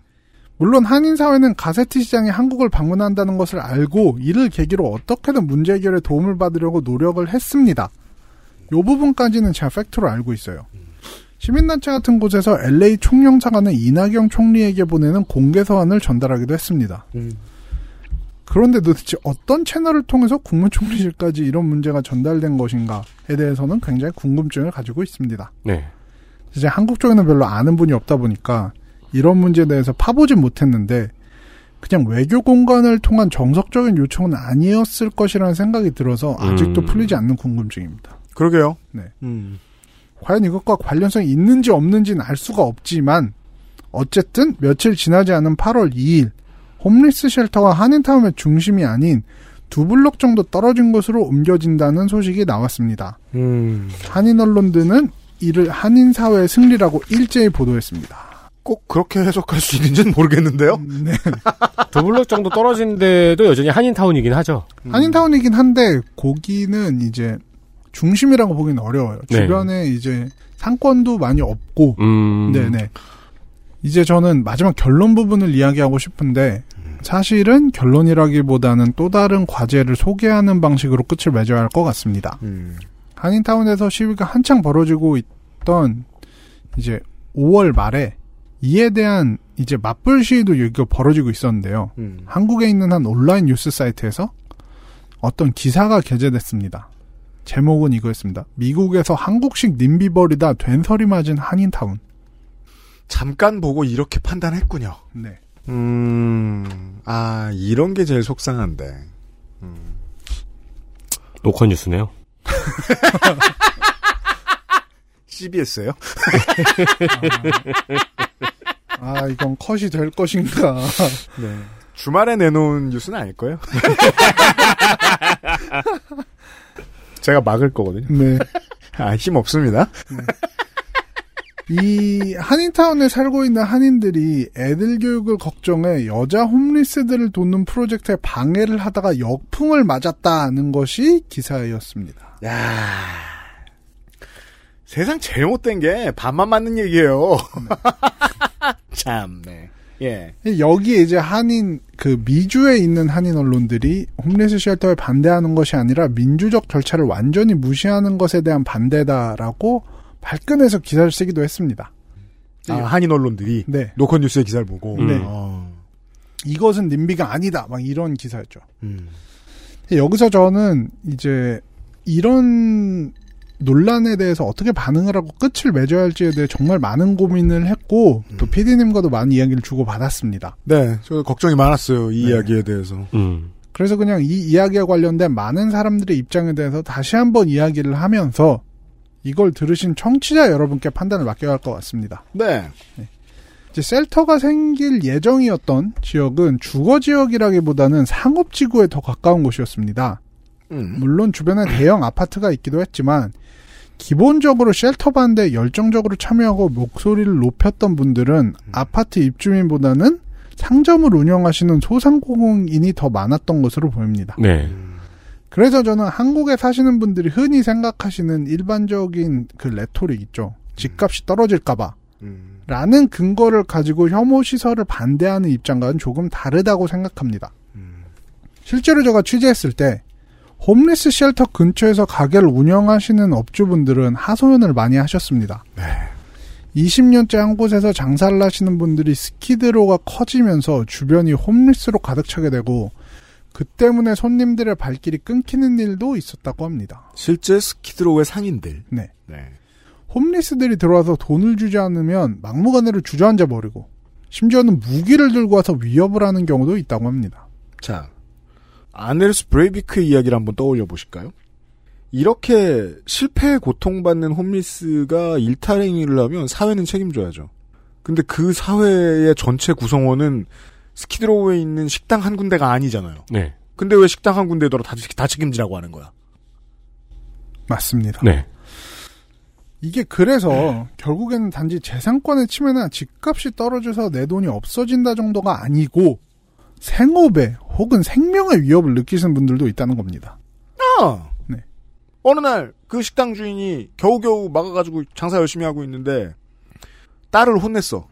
물론 한인 사회는 가세티 시장이 한국을 방문한다는 것을 알고 이를 계기로 어떻게든 문제 해결에 도움을 받으려고 노력을 했습니다. 요 부분까지는 제가 팩트로 알고 있어요. 시민단체 같은 곳에서 LA 총영사관의 이낙연 총리에게 보내는 공개 서한을 전달하기도 했습니다. 그런데 도대체 어떤 채널을 통해서 국무총리실까지 이런 문제가 전달된 것인가에 대해서는 굉장히 궁금증을 가지고 있습니다. 네. 이제 한국 쪽에는 별로 아는 분이 없다 보니까 이런 문제에 대해서 파보진 못했는데 그냥 외교 공간을 통한 정석적인 요청은 아니었을 것이라는 생각이 들어서 아직도 음. 풀리지 않는 궁금증입니다. 그러게요. 네. 음. 과연 이것과 관련성이 있는지 없는지는 알 수가 없지만 어쨌든 며칠 지나지 않은 8월 2일 홈리스 쉘터가 한인타운의 중심이 아닌 두 블록 정도 떨어진 곳으로 옮겨진다는 소식이 나왔습니다. 음. 한인 언론들은 이를 한인 사회의 승리라고 일제히 보도했습니다. 꼭 그렇게 해석할 수 있는지는 모르겠는데요. 네. 두 블록 정도 떨어진 데도 여전히 한인타운이긴 하죠. 한인타운이긴 한데 거기는 이제 중심이라고 보기는 어려워요. 네. 주변에 이제 상권도 많이 없고 음. 네네. 이제 저는 마지막 결론 부분을 이야기하고 싶은데 사실은 결론이라기보다는 또 다른 과제를 소개하는 방식으로 끝을 맺어야 할 것 같습니다. 음. 한인타운에서 시위가 한창 벌어지고 있던 이제 5월 말에 이에 대한 이제 맞불 시위도 여기가 벌어지고 있었는데요. 음. 한국에 있는 한 온라인 뉴스 사이트에서 어떤 기사가 게재됐습니다. 제목은 이거였습니다. 미국에서 한국식 님비벌이다 된설이 맞은 한인타운. 잠깐 보고 이렇게 판단했군요. 네. 음. 아, 이런 게 제일 속상한데. 노컷 뉴스네요. CBS예요? 아, 이건 컷이 될 것인가. 네. 주말에 내놓은 뉴스는 아닐 거예요. 제가 막을 거거든요. 네. 아, 힘 없습니다. 이 한인타운에 살고 있는 한인들이 애들 교육을 걱정해 여자 홈리스들을 돕는 프로젝트에 방해를 하다가 역풍을 맞았다는 것이 기사였습니다. 야 세상 제일 못된 게 반만 맞는 얘기예요. 참, 네. 예. 여기에 이제 한인 그 미주에 있는 한인 언론들이 홈리스 쉘터에 반대하는 것이 아니라 민주적 절차를 완전히 무시하는 것에 대한 반대다라고 발끈해서 기사를 쓰기도 했습니다. 아, 한인 언론들이 네. 노컷 뉴스의 기사를 보고. 네. 어. 이것은 님비가 아니다. 막 이런 기사였죠. 음. 여기서 저는 이제 이런 논란에 대해서 어떻게 반응을 하고 끝을 맺어야 할지에 대해 정말 많은 고민을 했고 또 PD님과도 많은 이야기를 주고 받았습니다. 네, 저 걱정이 많았어요. 이 네. 이야기에 대해서. 음. 그래서 그냥 이 이야기와 관련된 많은 사람들의 입장에 대해서 다시 한번 이야기를 하면서 이걸 들으신 청취자 여러분께 판단을 맡겨야 할 것 같습니다. 네. 이제 셀터가 생길 예정이었던 지역은 주거 지역이라기보다는 상업 지구에 더 가까운 곳이었습니다. 음. 물론 주변에 대형 아파트가 있기도 했지만 기본적으로 쉘터 반대에 열정적으로 참여하고 목소리를 높였던 분들은 아파트 입주민보다는 상점을 운영하시는 소상공인이 더 많았던 것으로 보입니다. 네. 그래서 저는 한국에 사시는 분들이 흔히 생각하시는 일반적인 그 레토릭 있죠. 집값이 떨어질까봐. 음. 라는 근거를 가지고 혐오 시설을 반대하는 입장과는 조금 다르다고 생각합니다. 실제로 제가 취재했을 때 홈리스 쉘터 근처에서 가게를 운영하시는 업주분들은 하소연을 많이 하셨습니다. 20년째 한 곳에서 장사를 하시는 분들이 스키드로가 커지면서 주변이 홈리스로 가득 차게 되고 그 때문에 손님들의 발길이 끊기는 일도 있었다고 합니다. 실제 스키드로우의 상인들. 네. 네. 홈리스들이 들어와서 돈을 주지 않으면 막무가내로 주저앉아 버리고 심지어는 무기를 들고 와서 위협을 하는 경우도 있다고 합니다. 자, 아네르스 브레이비크의 이야기를 한번 떠올려 보실까요? 이렇게 실패에 고통받는 홈리스가 일탈행위를 하면 사회는 책임져야죠. 근데 그 사회의 전체 구성원은 스키드로우에 있는 식당 한 군데가 아니잖아요. 네. 근데 왜 식당 한 군데더러 다, 다 책임지라고 하는 거야? 맞습니다. 네. 이게 그래서 결국에는 단지 재산권의 침해나 집값이 떨어져서 내 돈이 없어진다 정도가 아니고 생업에 혹은 생명의 위협을 느끼시는 분들도 있다는 겁니다. 아! 네. 어느 날 그 식당 주인이 겨우겨우 막아가지고 장사 열심히 하고 있는데 딸을 혼냈어.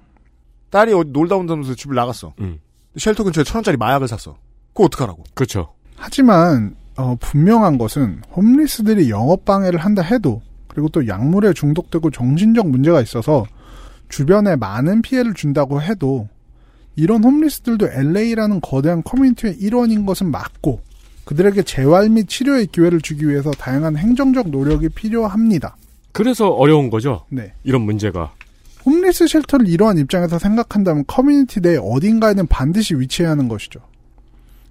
딸이 어디 놀다 온다면서 집을 나갔어. 음. 쉘터 근처에 천 원짜리 마약을 샀어. 그거 어떡하라고? 그렇죠. 하지만 어, 분명한 것은 홈리스들이 영업 방해를 한다 해도 그리고 또 약물에 중독되고 정신적 문제가 있어서 주변에 많은 피해를 준다고 해도 이런 홈리스들도 LA라는 거대한 커뮤니티의 일원인 것은 맞고 그들에게 재활 및 치료의 기회를 주기 위해서 다양한 행정적 노력이 필요합니다. 그래서 어려운 거죠. 네. 이런 문제가. 홈리스 쉘터를 이러한 입장에서 생각한다면 커뮤니티 내 어딘가에는 반드시 위치해야 하는 것이죠.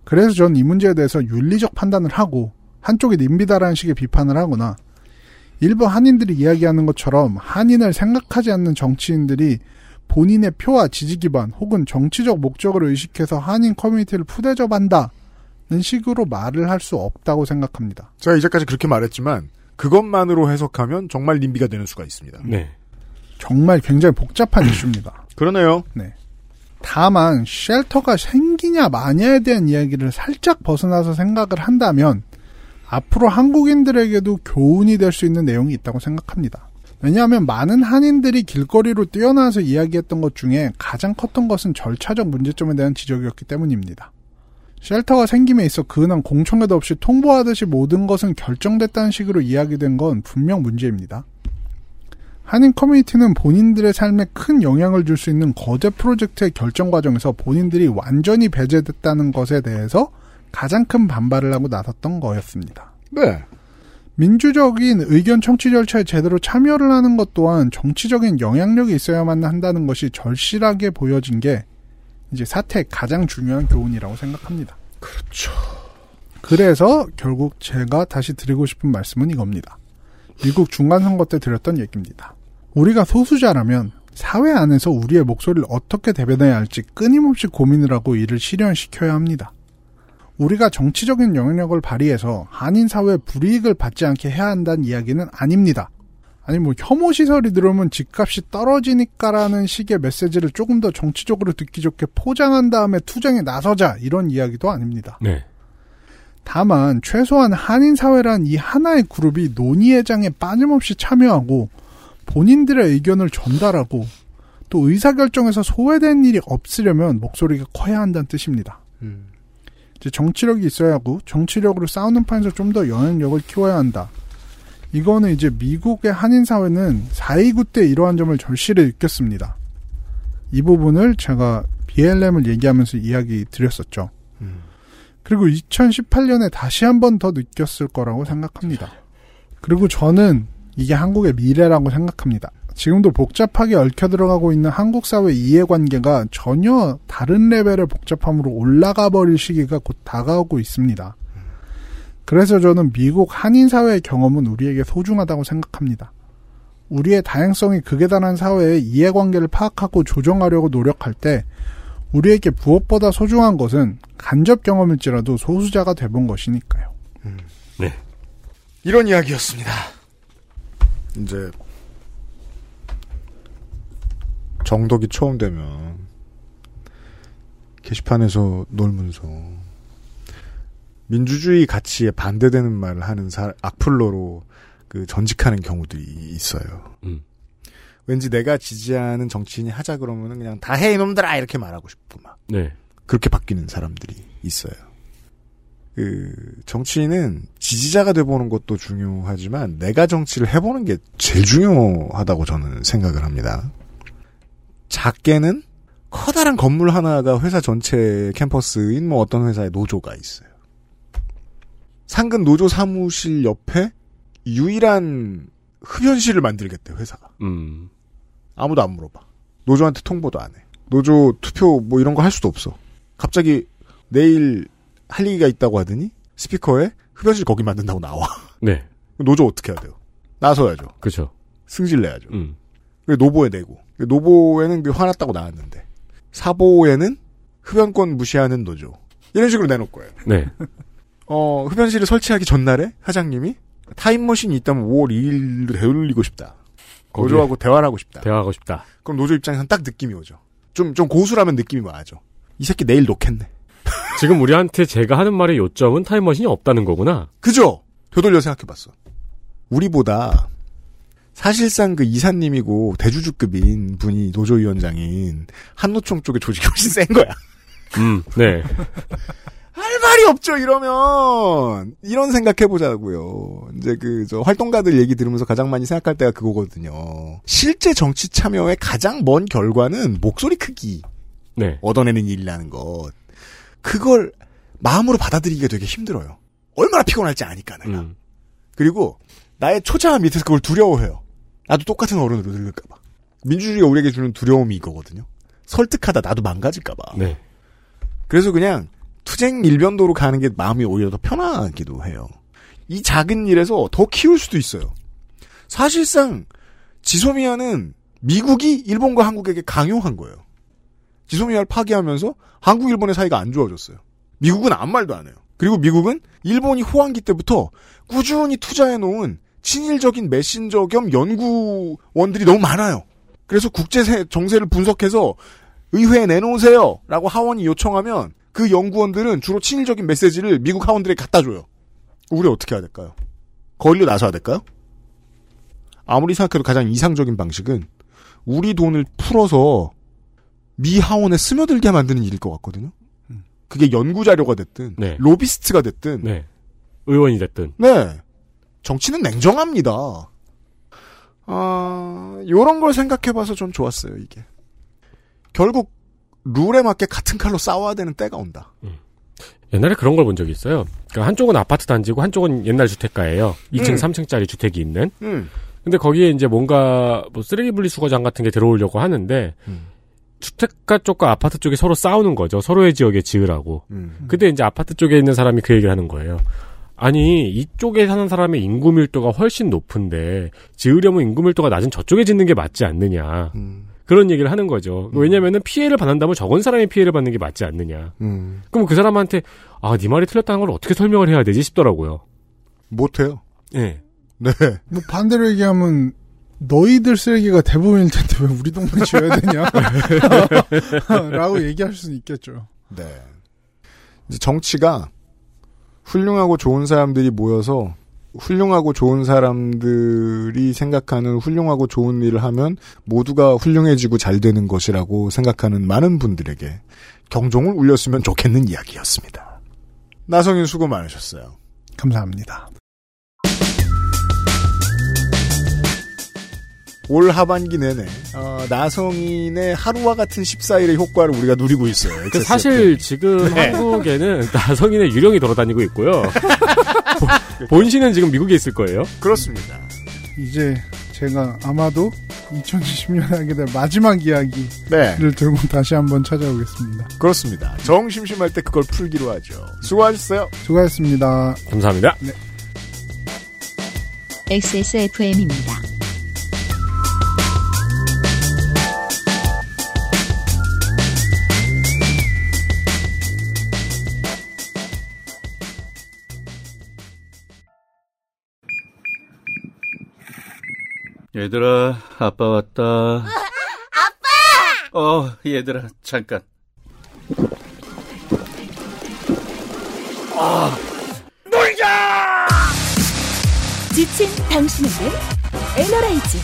그래서 전 이 문제에 대해서 윤리적 판단을 하고 한쪽이 님비다라는 식의 비판을 하거나 일부 한인들이 이야기하는 것처럼 한인을 생각하지 않는 정치인들이 본인의 표와 지지 기반 혹은 정치적 목적을 의식해서 한인 커뮤니티를 푸대접한다는 식으로 말을 할 수 없다고 생각합니다. 제가 이제까지 그렇게 말했지만 그것만으로 해석하면 정말 님비가 되는 수가 있습니다. 네. 정말 굉장히 복잡한 이슈입니다. 그러네요. 다만 쉘터가 생기냐 마냐에 대한 이야기를 살짝 벗어나서 생각을 한다면 앞으로 한국인들에게도 교훈이 될 수 있는 내용이 있다고 생각합니다. 왜냐하면 많은 한인들이 길거리로 뛰어나와서 이야기했던 것 중에 가장 컸던 것은 절차적 문제점에 대한 지적이었기 때문입니다. 쉘터가 생김에 있어 그은한 공청회도 없이 통보하듯이 모든 것은 결정됐다는 식으로 이야기된 건 분명 문제입니다. 한인 커뮤니티는 본인들의 삶에 큰 영향을 줄 수 있는 거대 프로젝트의 결정 과정에서 본인들이 완전히 배제됐다는 것에 대해서 가장 큰 반발을 하고 나섰던 거였습니다. 네. 민주적인 의견 청취 절차에 제대로 참여를 하는 것 또한 정치적인 영향력이 있어야만 한다는 것이 절실하게 보여진 게 이제 사태의 가장 중요한 교훈이라고 생각합니다. 그렇죠. 그래서 결국 제가 다시 드리고 싶은 말씀은 이겁니다. 미국 중간선거 때 드렸던 얘기입니다. 우리가 소수자라면 사회 안에서 우리의 목소리를 어떻게 대변해야 할지 끊임없이 고민을 하고 이를 실현시켜야 합니다. 우리가 정치적인 영향력을 발휘해서 한인 사회의 불이익을 받지 않게 해야 한다는 이야기는 아닙니다. 아니 뭐 혐오 시설이 들어오면 집값이 떨어지니까라는 식의 메시지를 조금 더 정치적으로 듣기 좋게 포장한 다음에 투쟁에 나서자 이런 이야기도 아닙니다. 네. 다만 최소한 한인 사회란 이 하나의 그룹이 논의 회장에 빠짐없이 참여하고 본인들의 의견을 전달하고 또 의사결정에서 소외된 일이 없으려면 목소리가 커야 한다는 뜻입니다. 이제 정치력이 있어야 하고 정치력으로 싸우는 판에서 좀 더 영향력을 키워야 한다. 이거는 이제 미국의 한인 사회는 4.29 때 이러한 점을 절실히 느꼈습니다. 이 부분을 제가 BLM을 얘기하면서 이야기 드렸었죠. 그리고 2018년에 다시 한 번 더 느꼈을 거라고 생각합니다. 그리고 저는 이게 한국의 미래라고 생각합니다. 지금도 복잡하게 얽혀 들어가고 있는 한국 사회 이해관계가 전혀 다른 레벨의 복잡함으로 올라가 버릴 시기가 곧 다가오고 있습니다. 그래서 저는 미국 한인 사회의 경험은 우리에게 소중하다고 생각합니다. 우리의 다양성이 극에 달한 사회의 이해관계를 파악하고 조정하려고 노력할 때 우리에게 무엇보다 소중한 것은 간접 경험일지라도 소수자가 돼본 것이니까요. 네. 이런 이야기였습니다. 이제 정덕이 처음 되면 게시판에서 놀면서 민주주의 가치에 반대되는 말을 하는 사, 악플러로 그 전직하는 경우들이 있어요. 음. 왠지 내가 지지하는 정치인이 하자 그러면은 그냥 다 해 이놈들아 이렇게 말하고 싶고 막 네. 그렇게 바뀌는 사람들이 있어요. 그 정치인은 지지자가 돼보는 것도 중요하지만 내가 정치를 해보는 게 제일 중요하다고 저는 생각을 합니다. 작게는 커다란 건물 하나가 회사 전체 캠퍼스인 뭐 어떤 회사의 노조가 있어요. 상근 노조 사무실 옆에 유일한 흡연실을 만들겠대 회사가. 음. 아무도 안 물어봐. 노조한테 통보도 안 해. 노조 투표 뭐 이런 거 할 수도 없어. 갑자기 내일 할 얘기가 있다고 하더니 스피커에 흡연실 거기 만든다고 나와. 네. 노조 어떻게 해야 돼요? 나서야죠. 그죠. 승질 내야죠. 음. 노보에 내고 노보에는 그 화났다고 나왔는데 사보에는 흡연권 무시하는 노조 이런 식으로 내놓을 거예요. 네. 어 흡연실을 설치하기 전날에 사장님이 타임머신이 있다면 5월 2일로 되돌리고 싶다. 노조하고 대화를 하고 싶다. 대화하고 싶다. 그럼 노조 입장에서는 딱 느낌이 오죠. 좀, 좀 고수라면 느낌이 와야죠. 이 새끼 내일 놓겠네. 지금 우리한테 제가 하는 말의 요점은 타임머신이 없다는 거구나. 그죠? 되돌려 생각해봤어. 우리보다 사실상 그 이사님이고 대주주급인 분이 노조위원장인 한노총 쪽의 조직이 훨씬 센 거야. 음, 네. 할 말이 없죠, 이러면. 이런 생각해보자고요. 이제 그, 저, 활동가들 얘기 들으면서 가장 많이 생각할 때가 그거거든요. 실제 정치 참여의 가장 먼 결과는 목소리 크기. 네. 얻어내는 일이라는 것. 그걸 마음으로 받아들이기가 되게 힘들어요. 얼마나 피곤할지 아니까 내가. 음. 그리고 나의 초자아 밑에서 그걸 두려워해요. 나도 똑같은 어른으로 늙을까봐. 민주주의가 우리에게 주는 두려움이 이거거든요. 설득하다 나도 망가질까봐. 네. 그래서 그냥 투쟁 일변도로 가는 게 마음이 오히려 더 편하기도 해요. 이 작은 일에서 더 키울 수도 있어요. 사실상 지소미아는 미국이 일본과 한국에게 강요한 거예요. 지소미아를 파기하면서 한국 일본의 사이가 안 좋아졌어요. 미국은 아무 말도 안 해요. 그리고 미국은 일본이 호황기 때부터 꾸준히 투자해 놓은 친일적인 메신저 겸 연구원들이 너무 많아요. 그래서 국제 세- 정세를 분석해서 의회에 내놓으세요. 라고 하원이 요청하면 그 연구원들은 주로 친일적인 메시지를 미국 하원들에게 갖다 줘요. 우리 어떻게 해야 될까요? 거리로 나서야 될까요? 아무리 생각해도 가장 이상적인 방식은 우리 돈을 풀어서 미 하원에 스며들게 만드는 일일 것 같거든요. 그게 연구 자료가 됐든 네. 로비스트가 됐든 네. 의원이 됐든. 네. 정치는 냉정합니다. 아, 요런 걸 생각해봐서 좀 좋았어요, 이게. 결국, 룰에 맞게 같은 칼로 싸워야 되는 때가 온다. 옛날에 그런 걸 본 적이 있어요. 그러니까 한쪽은 아파트 단지고 한쪽은 옛날 주택가예요. 2층, 음. 3층짜리 주택이 있는. 음. 근데 거기에 이제 뭔가 뭐 쓰레기 분리수거장 같은 게 들어오려고 하는데 음. 주택가 쪽과 아파트 쪽이 서로 싸우는 거죠. 서로의 지역에 지으라고. 음. 근데 이제 아파트 쪽에 있는 사람이 그 얘기를 하는 거예요. 아니 이쪽에 사는 사람의 인구 밀도가 훨씬 높은데 지으려면 인구 밀도가 낮은 저쪽에 짓는 게 맞지 않느냐. 음. 그런 얘기를 하는 거죠. 왜냐면은 피해를 받는다면 적은 사람이 피해를 받는 게 맞지 않느냐. 음. 그럼 그 사람한테 아, 네 말이 틀렸다는 걸 어떻게 설명을 해야 되지 싶더라고요. 못 해요. 예. 네. 뭐 반대로 얘기하면 너희들 쓰레기가 대부분일 텐데 왜 우리 동네 지어야 되냐? 라고 얘기할 수는 있겠죠. 네. 이제 정치가 훌륭하고 좋은 사람들이 모여서 훌륭하고 좋은 사람들이 생각하는 훌륭하고 좋은 일을 하면 모두가 훌륭해지고 잘 되는 것이라고 생각하는 많은 분들에게 경종을 울렸으면 좋겠는 이야기였습니다. 나성인 수고 많으셨어요. 감사합니다. 올 하반기 내내 어, 나성인의 하루와 같은 14일의 효과를 우리가 누리고 있어요. 그 사실 지금 네. 한국에는 나성인의 유령이 돌아다니고 있고요. 본- 본신은 지금 미국에 있을 거예요. 그렇습니다. 이제 제가 아마도 2020년에 하게 될 마지막 이야기를 네, 들고 다시 한번 찾아오겠습니다. 그렇습니다. 정 심심할 때 그걸 풀기로 하죠. 수고하셨어요. 수고하셨습니다. 감사합니다. XSFM입니다. 얘들아, 아빠 왔다. 아빠! 어, 얘들아, 잠깐. 지친 당신에게 에너라이즈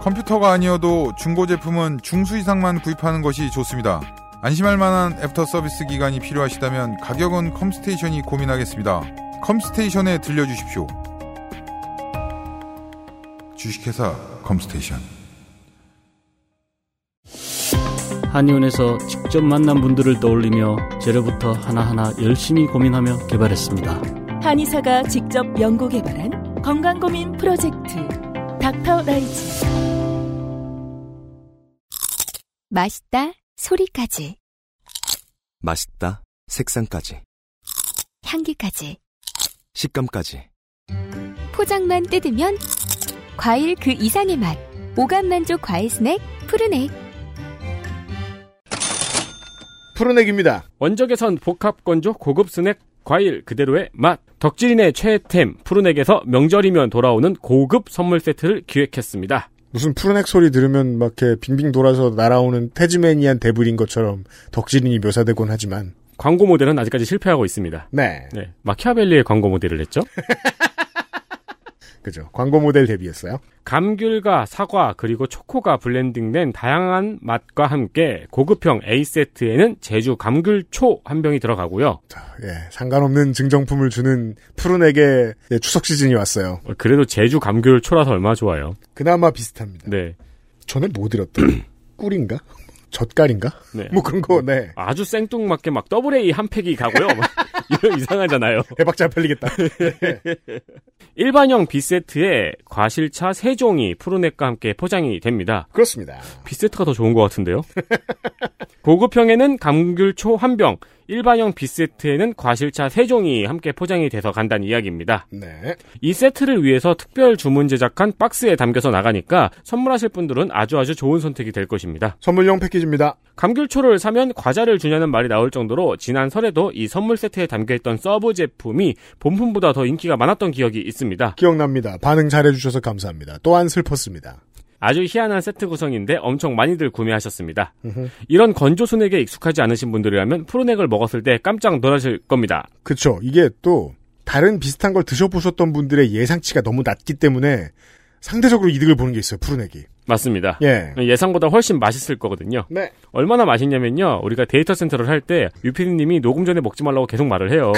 컴퓨터가 아니어도 중고 제품은 중수 이상만 구입하는 것이 좋습니다. 안심할 만한 애프터 서비스 기간이 필요하시다면 가격은 컴스테이션이 고민하겠습니다. 컴스테이션에 들려주십시오. 주식회사 컴스테이션. 한의원에서 직접 만난 분들을 떠올리며 재료부터 하나하나 열심히 고민하며 개발했습니다. 한의사가 직접 연구 개발한 건강 고민 프로젝트 닥터 라이즈 맛있다 소리까지 맛있다. 색상까지. 향기까지 식감까지. 포장만 뜯으면 과일 그 이상의 맛 오감 만족 과일 스낵 푸르넥 푸르넥입니다. 원적외선 복합 건조 고급 스낵 과일 그대로의 맛. 덕질인의 최애템 푸르넥에서 명절이면 돌아오는 고급 선물 세트를 기획했습니다. 무슨 푸르넥 소리 들으면 막 이렇게 빙빙 돌아서 날아오는 태즈메니안 데블인 것처럼 덕질인이 묘사되곤 하지만 광고 모델은 아직까지 실패하고 있습니다. 네. 네. 마키아벨리의 광고 모델을 했죠. 그죠. 광고 모델 데뷔했어요. 감귤과 사과 그리고 초코가 블렌딩된 다양한 맛과 함께 고급형 A세트에는 제주 감귤초 한 병이 들어가고요. 예, 상관없는 증정품을 주는 푸른액의 예, 추석 시즌이 왔어요. 어, 그래도 제주 감귤초라서 얼마나 좋아요. 그나마 비슷합니다. 네. 전에 뭐 드렸더? 꿀인가? 젓갈인가? 네. 뭐 그런 거, 네. 아주 생뚱맞게 막 더블 A 한 팩이 가고요. 막 이런 이상하잖아요. 대박 잘 팔리겠다. 일반형 B세트에 과실차 3종이 푸르넥과 함께 포장이 됩니다. 그렇습니다. B세트가 더 좋은 것 같은데요? 고급형에는 감귤초 한 병, 일반형 B세트에는 과실차 3종이 함께 포장이 돼서 간다는 이야기입니다. 네. 이 세트를 위해서 특별 주문 제작한 박스에 담겨서 나가니까 선물하실 분들은 아주 아주 좋은 선택이 될 것입니다. 선물용 패키지입니다. 감귤초를 사면 과자를 주냐는 말이 나올 정도로 지난 설에도 이 선물 세트에 담겨있던 서브 제품이 본품보다 더 인기가 많았던 기억이 있습니다. 기억납니다. 반응 잘해주셔서 감사합니다. 또한 슬펐습니다. 아주 희한한 세트 구성인데 엄청 많이들 구매하셨습니다. 이런 건조 스낵에 익숙하지 않으신 분들이라면 푸른액을 먹었을 때 깜짝 놀라실 겁니다. 그쵸. 이게 또 다른 비슷한 걸 드셔보셨던 분들의 예상치가 너무 낮기 때문에 상대적으로 이득을 보는 게 있어요. 푸른액이. 맞습니다. 예. 예상보다 훨씬 맛있을 거거든요. 네. 얼마나 맛있냐면요. 우리가 데이터 센터를 할 때 유피디님이 녹음 전에 먹지 말라고 계속 말을 해요.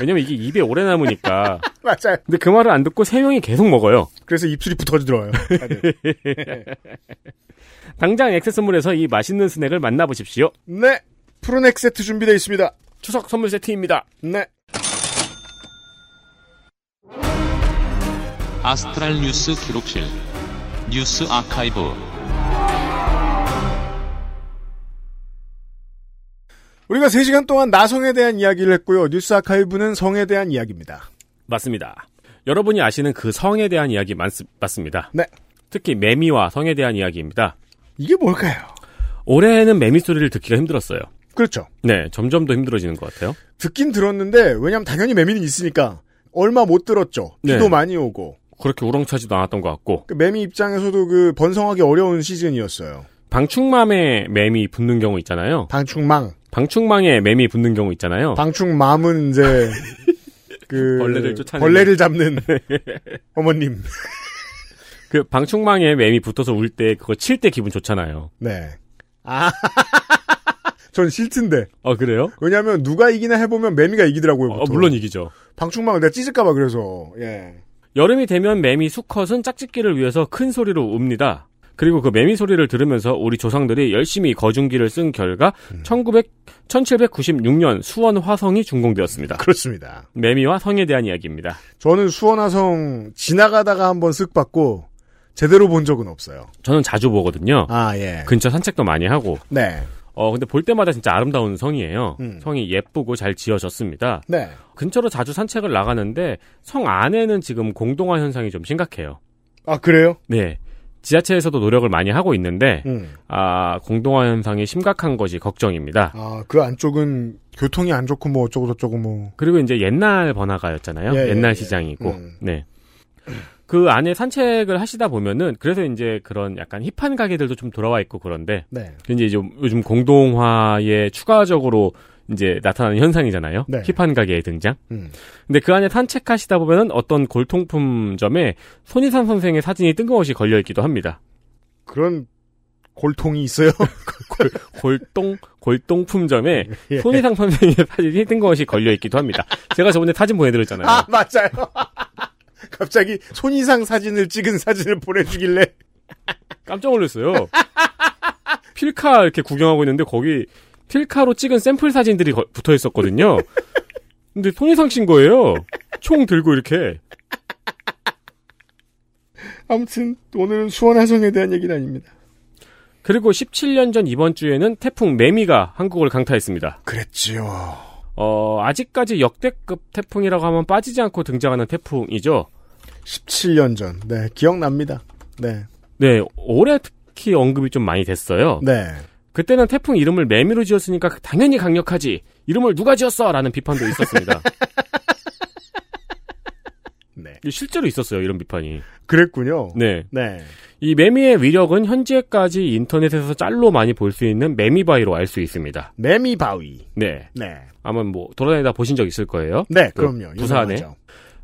왜냐면 이게 입에 오래 남으니까. 맞아요. 근데 그 말을 안 듣고 세 명이 계속 먹어요. 그래서 입술이 붙어 들어요. 당장 액세스몰에서 이 맛있는 스낵을 만나보십시오. 네. 푸른액 세트 준비되어 있습니다. 추석 선물 세트입니다. 네. 아스트랄 뉴스 기록실 뉴스 아카이브 우리가 3시간 동안 나성에 대한 이야기를 했고요. 뉴스 아카이브는 성에 대한 이야기입니다. 맞습니다. 여러분이 아시는 그 성에 대한 이야기 많, 맞습니다. 네. 특히 매미와 성에 대한 이야기입니다. 이게 뭘까요? 올해는 매미 소리를 듣기가 힘들었어요. 그렇죠. 네, 점점 더 힘들어지는 것 같아요. 듣긴 들었는데 왜냐면 당연히 매미는 있으니까 얼마 못 들었죠. 비도 네. 많이 오고. 그렇게 우렁차지도 않았던 것 같고. 그 매미 입장에서도 그 번성하기 어려운 시즌이었어요. 방충맘에 매미 붙는 경우 있잖아요. 방충망. 방충망에 매미 붙는 경우 있잖아요. 방충맘은 이제 그 벌레를 쫓아내는- 벌레를 잡는 어머님. 그 방충망에 매미 붙어서 울 때 그거 칠 때 기분 좋잖아요. 네. 아. 전 싫던데. 어 그래요? 왜냐하면 누가 이기나 해보면 매미가 이기더라고요. 어, 보통. 물론 이기죠. 방충망을 내가 찢을까봐 그래서 예. 여름이 되면 매미 수컷은 짝짓기를 위해서 큰 소리로 웁니다. 그리고 그 매미 소리를 들으면서 우리 조상들이 열심히 거중기를 쓴 결과 1900, 1796년 수원 화성이 준공되었습니다. 그렇습니다. 매미와 성에 대한 이야기입니다. 저는 수원 화성 지나가다가 한번 쓱 봤고 제대로 본 적은 없어요. 저는 자주 보거든요. 아 예. 근처 산책도 많이 하고. 네. 어 근데 볼 때마다 진짜 아름다운 성이에요. 음. 성이 예쁘고 잘 지어졌습니다. 네. 근처로 자주 산책을 나가는데 성 안에는 지금 공동화 현상이 좀 심각해요. 아 그래요? 네. 지자체에서도 노력을 많이 하고 있는데 음. 아 공동화 현상이 심각한 것이 걱정입니다. 아 그 안쪽은 교통이 안 좋고 뭐 어쩌고 저쩌고 뭐. 그리고 이제 옛날 번화가였잖아요. 예, 옛날 예, 시장이고. 음. 네. 그 안에 산책을 하시다 보면은 그래서 이제 그런 약간 힙한 가게들도 좀 돌아와 있고 그런데 네. 이제 좀 요즘 공동화에 추가적으로 이제 나타나는 현상이잖아요. 네. 힙한 가게의 등장. 음. 근데 그 안에 산책하시다 보면은 어떤 골통품점에 손희상 선생의 사진이 뜬금없이 걸려 있기도 합니다. 그런 골통이 있어요. 골, 골동 골동품점에 예. 손희상 선생의 사진이 뜬금없이 걸려 있기도 합니다. 제가 저번에 사진 보내드렸잖아요. 아 맞아요. 갑자기 손이상 사진을 찍은 사진을 보내주길래 깜짝 놀랐어요. 필카 이렇게 구경하고 있는데 거기 필카로 찍은 샘플 사진들이 거- 붙어 있었거든요. 근데 손이상 씨인 거예요. 총 들고 이렇게. 아무튼 오늘은 수원화성에 대한 얘기는 아닙니다. 그리고 17년 전 이번 주에는 태풍 매미가 한국을 강타했습니다. 그랬지요. 어, 아직까지 역대급 태풍이라고 하면 빠지지 않고 등장하는 태풍이죠. 17년 전. 네, 기억납니다. 네. 네, 올해 특히 언급이 좀 많이 됐어요. 네. 그때는 태풍 이름을 매미로 지었으니까 당연히 강력하지. 이름을 누가 지었어? 라는 비판도 있었습니다. 네. 실제로 있었어요, 이런 비판이. 그랬군요. 네. 네. 이 매미의 위력은 현재까지 인터넷에서 짤로 많이 볼 수 있는 매미바위로 알 수 있습니다. 매미바위. 네. 네. 아마 뭐 돌아다니다 보신 적 있을 거예요. 네, 그 그럼요. 부산에.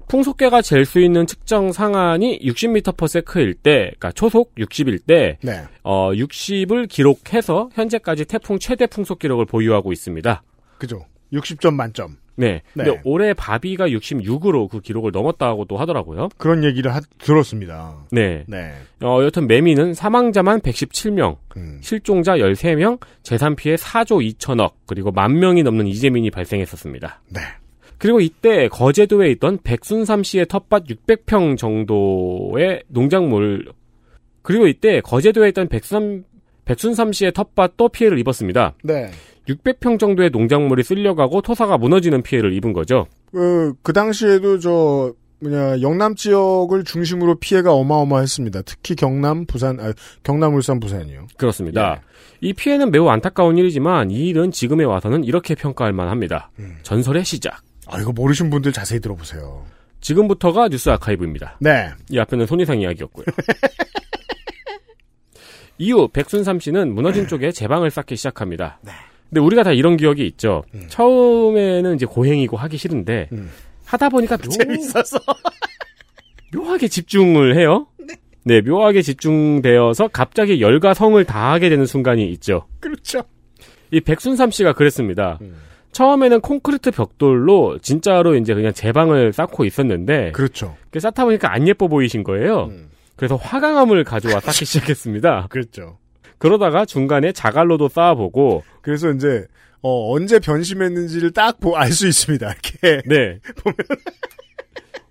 풍속계가 잴 수 있는 측정 상한이 60m/s일 때, 그러니까 초속 60일 때, 네. 어 60을 기록해서 현재까지 태풍 최대 풍속 기록을 보유하고 있습니다. 그죠. 60점 만점. 네. 네. 근데 올해 바비가 66으로 그 기록을 넘었다고도 하더라고요. 그런 얘기를 하- 들었습니다. 네. 네. 어, 여튼 매미는 사망자만 117명, 음. 실종자 13명, 재산 피해 4조 2천억, 그리고 만 명이 넘는 이재민이 발생했었습니다. 네. 그리고 이때 거제도에 있던 백순삼 씨의 텃밭 600평 정도의 농작물, 그리고 이때 거제도에 있던 백순, 백순삼 씨의 텃밭도 피해를 입었습니다. 네. 600평 정도의 농작물이 쓸려가고 토사가 무너지는 피해를 입은 거죠. 그, 그 당시에도 저, 뭐냐, 영남 지역을 중심으로 피해가 어마어마했습니다. 특히 경남, 부산, 아, 경남, 울산, 부산이요. 그렇습니다. 이 피해는 매우 안타까운 일이지만 이 일은 지금에 와서는 이렇게 평가할 만합니다. 전설의 시작. 아, 이거 모르신 분들 자세히 들어보세요. 지금부터가 뉴스 아카이브입니다. 네. 이 앞에는 손이상 이야기였고요. 이후 백순삼 씨는 무너진 쪽에 제방을 쌓기 시작합니다. 근데 우리가 다 이런 기억이 있죠. 처음에는 이제 고행이고 하기 싫은데 하다 보니까 묘... 재밌어서. 묘하게 집중을 해요. 네, 묘하게 집중되어서 갑자기 열과 성을 다하게 되는 순간이 있죠. 그렇죠. 이 백순삼 씨가 그랬습니다. 처음에는 콘크리트 벽돌로 진짜로 이제 그냥 제방을 쌓고 있었는데 그렇죠. 그 쌓다 보니까 안 예뻐 보이신 거예요. 그래서 화강암을 가져와 쌓기 시작했습니다. 그렇죠. 그러다가 중간에 자갈로도 쌓아보고 그래서 이제, 어, 언제 변심했는지를 딱 알 수 있습니다. 이렇게. 네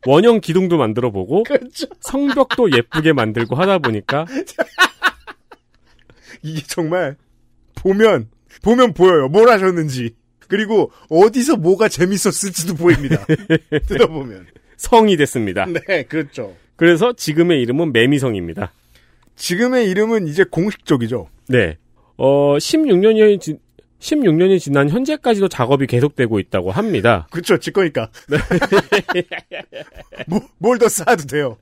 원형 기둥도 만들어 보고 그렇죠. 성벽도 예쁘게 만들고 하다 보니까 이게 정말, 보면, 보면 보여요. 뭘 하셨는지. 그리고 어디서 뭐가 재밌었을지도 보입니다. 뜯어보면. 성이 됐습니다. 네, 그렇죠. 그래서 지금의 이름은 매미성입니다. 지금의 이름은 이제 공식적이죠. 네. 어, 16년이, 지, 16년이 지난 현재까지도 작업이 계속되고 있다고 합니다. 그렇죠. 지 거니까. 뭐, 뭘더 쌓아도 돼요.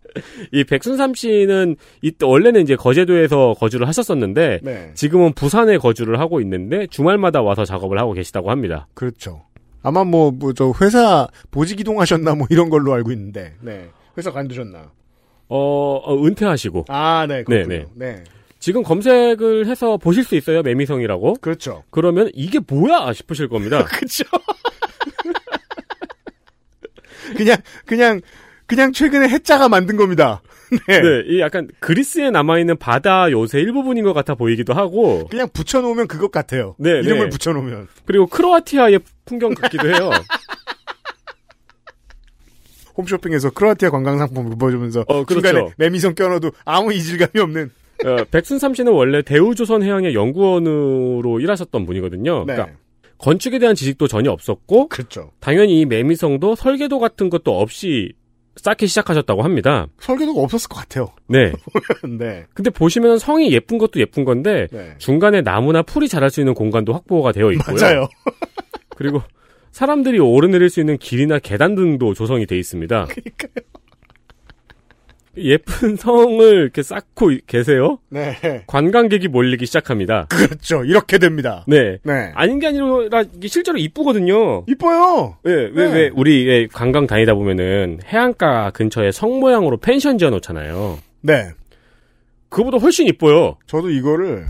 이 백순삼 씨는 이때 원래는 이제 거제도에서 거주를 하셨었는데 네. 지금은 부산에 거주를 하고 있는데 주말마다 와서 작업을 하고 계시다고 합니다. 그렇죠. 아마 뭐, 뭐, 저, 회사 보직 이동하셨나 뭐 이런 걸로 알고 있는데, 네. 회사 관두셨나. 어, 어, 은퇴하시고 아, 네, 그렇군요. 네, 네. 지금 검색을 해서 보실 수 있어요. 매미성이라고. 그렇죠. 그러면 이게 뭐야 싶으실 겁니다. 그렇죠. 그냥, 그냥, 그냥 최근에 해자가 만든 겁니다. 네. 네, 이 약간 그리스에 남아 있는 바다 요새 일부분인 것 같아 보이기도 하고. 그냥 붙여놓으면 그것 같아요. 네, 이름을 네. 붙여놓으면. 그리고 크로아티아의 풍경 같기도 해요. 홈쇼핑에서 크로아티아 관광상품을 보여주면서 어, 그렇죠. 중간에 매미성 껴넣어도 아무 이질감이 없는. 어, 백순삼 씨는 원래 대우조선 해양의 연구원으로 일하셨던 분이거든요. 네. 그러니까 건축에 대한 지식도 전혀 없었고, 그렇죠. 당연히 이 매미성도 설계도 같은 것도 없이 쌓기 시작하셨다고 합니다. 설계도가 없었을 것 같아요. 네. 네. 근데 보시면 성이 예쁜 것도 예쁜 건데 네. 중간에 나무나 풀이 자랄 수 있는 공간도 확보가 되어 있고요. 맞아요. 그리고 사람들이 오르내릴 수 있는 길이나 계단 등도 조성이 돼 있습니다. 예쁜 성을 이렇게 쌓고 계세요. 네. 관광객이 몰리기 시작합니다. 그렇죠. 이렇게 됩니다. 네. 네. 아닌 게 아니라 이게 실제로 이쁘거든요. 이뻐요. 네, 왜, 네. 왜, 우리 왜 관광 다니다 보면은 해안가 근처에 성 모양으로 펜션 지어 놓잖아요. 네. 그거보다 훨씬 이뻐요. 저도 이거를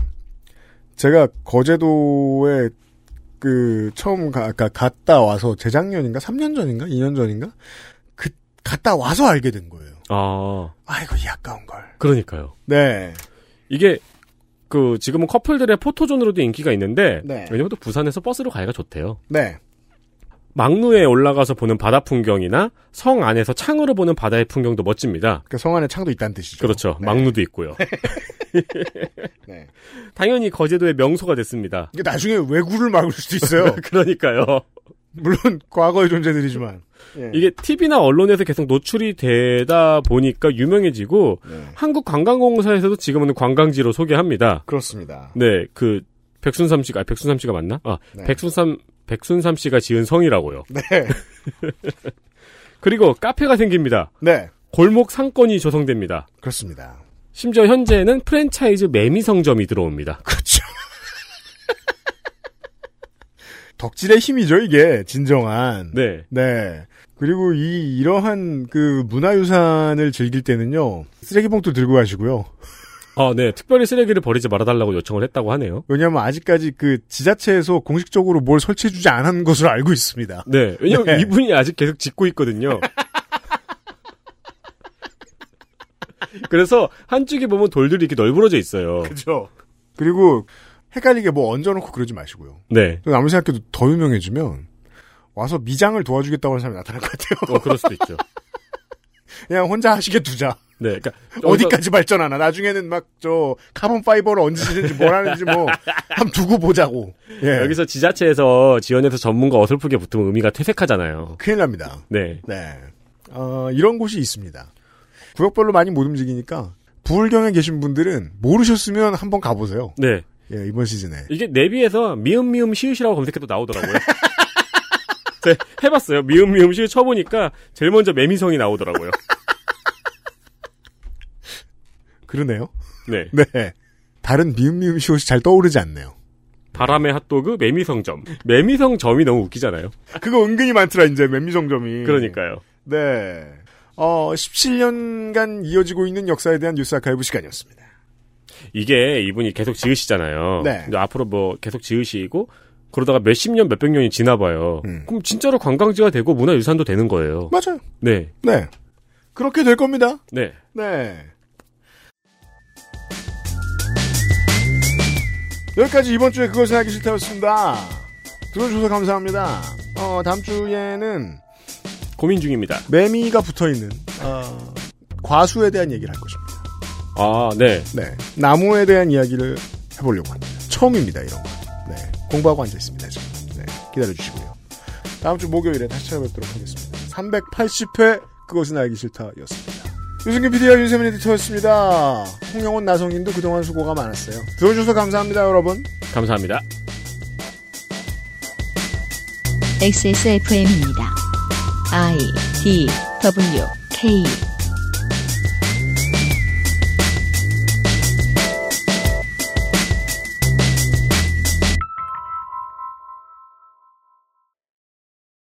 제가 거제도에 그 처음 가, 가- 갔다 와서 재작년인가 3년 전인가 2년 전인가 그 갔다 와서 알게 된 거예요. 아, 아이고 이 아까운 걸. 그러니까요. 네. 이게 그 지금은 커플들의 포토존으로도 인기가 있는데 네. 왜냐면 또 부산에서 버스로 가기가 좋대요. 네. 막루에 올라가서 보는 바다 풍경이나 성 안에서 창으로 보는 바다의 풍경도 멋집니다. 그성 안에 창도 있다는 뜻이죠. 그렇죠. 막루도 있고요. 네. 당연히 거제도의 명소가 됐습니다. 이게 나중에 왜구를 막을 수도 있어요. 그러니까요. 물론 과거의 존재들이지만 예. 이게 TV나 언론에서 계속 노출이 되다 보니까 유명해지고 네. 한국관광공사에서도 지금은 관광지로 소개합니다. 그렇습니다. 네, 그 백순삼 씨가 아, 백순삼 씨가 맞나? 아, 네. 백순삼 백순삼 씨가 지은 성이라고요. 네. 그리고 카페가 생깁니다. 네. 골목 상권이 조성됩니다. 그렇습니다. 심지어 현재는 프랜차이즈 매미 성점이 들어옵니다. 그렇죠. 덕질의 힘이죠, 이게, 진정한. 네. 네. 그리고 이, 이러한 그 문화유산을 즐길 때는요, 쓰레기 봉투 들고 가시고요. 아, 네. 특별히 쓰레기를 버리지 말아달라고 요청을 했다고 하네요. 왜냐면 아직까지 그 지자체에서 공식적으로 뭘 설치해주지 않은 것으로 알고 있습니다. 네. 왜냐면 네. 이분이 아직 계속 짓고 있거든요. 그래서 한쪽에 보면 돌들이 이렇게 널브러져 있어요. 그죠. 그리고 헷갈리게 뭐 얹어놓고 그러지 마시고요. 네. 아무리 생각해도 더 유명해지면 와서 미장을 도와주겠다고 하는 사람이 나타날 것 같아요. 어, 그럴 수도 있죠. 그냥 혼자 하시게 두자. 네. 그러니까 어디까지 발전하나. 나중에는 막 저 carbon fiber를 얹으시는지 뭘 하는지 뭐 한번 두고 보자고. 예. 여기서 지자체에서 지원해서 전문가 어설프게 붙으면 의미가 퇴색하잖아요. 큰일 납니다. 네. 네. 어, 이런 곳이 있습니다. 구역별로 많이 못 움직이니까 부울경에 계신 분들은 모르셨으면 한번 가보세요. 네. 예, 이번 시즌에. 이게 내비에서 미음 미음 시읒이라고 검색해도 나오더라고요. 네, 해봤어요. 미음 미음 시읒 쳐보니까 제일 먼저 매미성이 나오더라고요. 그러네요. 네. 네. 다른 미음미음 시옷이 잘 떠오르지 않네요. 바람의 핫도그 매미성점. 매미성점이 너무 웃기잖아요. 그거 은근히 많더라, 이제, 맨미성점이. 그러니까요. 네. 어, 17년간 이어지고 있는 역사에 대한 뉴스 아카이브 시간이었습니다. 이게 이분이 계속 지으시잖아요. 네. 근데 앞으로 뭐 계속 지으시고 그러다가 몇십 년, 몇백 년이 지나봐요. 그럼 진짜로 관광지가 되고 문화유산도 되는 거예요. 맞아요. 네. 네. 그렇게 될 겁니다. 네. 네. 여기까지 이번 주에 그것은 알기 싫다였습니다. 들어주셔서 감사합니다. 어, 다음 주에는 고민 중입니다. 매미가 붙어 있는, 어, 과수에 대한 얘기를 할 것입니다. 아, 네. 네. 나무에 대한 이야기를 해보려고 합니다. 처음입니다, 이런 거. 네. 공부하고 앉아 있습니다, 지금. 네. 기다려주시고요. 다음 주 목요일에 다시 찾아뵙도록 하겠습니다. 380회 그것은 알기 싫다였습니다. 유승균 PD와 윤세민 에디터였습니다. 홍영원 나성인도 그동안 수고가 많았어요. 들어주셔서 감사합니다, 여러분. 감사합니다. XSFM입니다. I D W K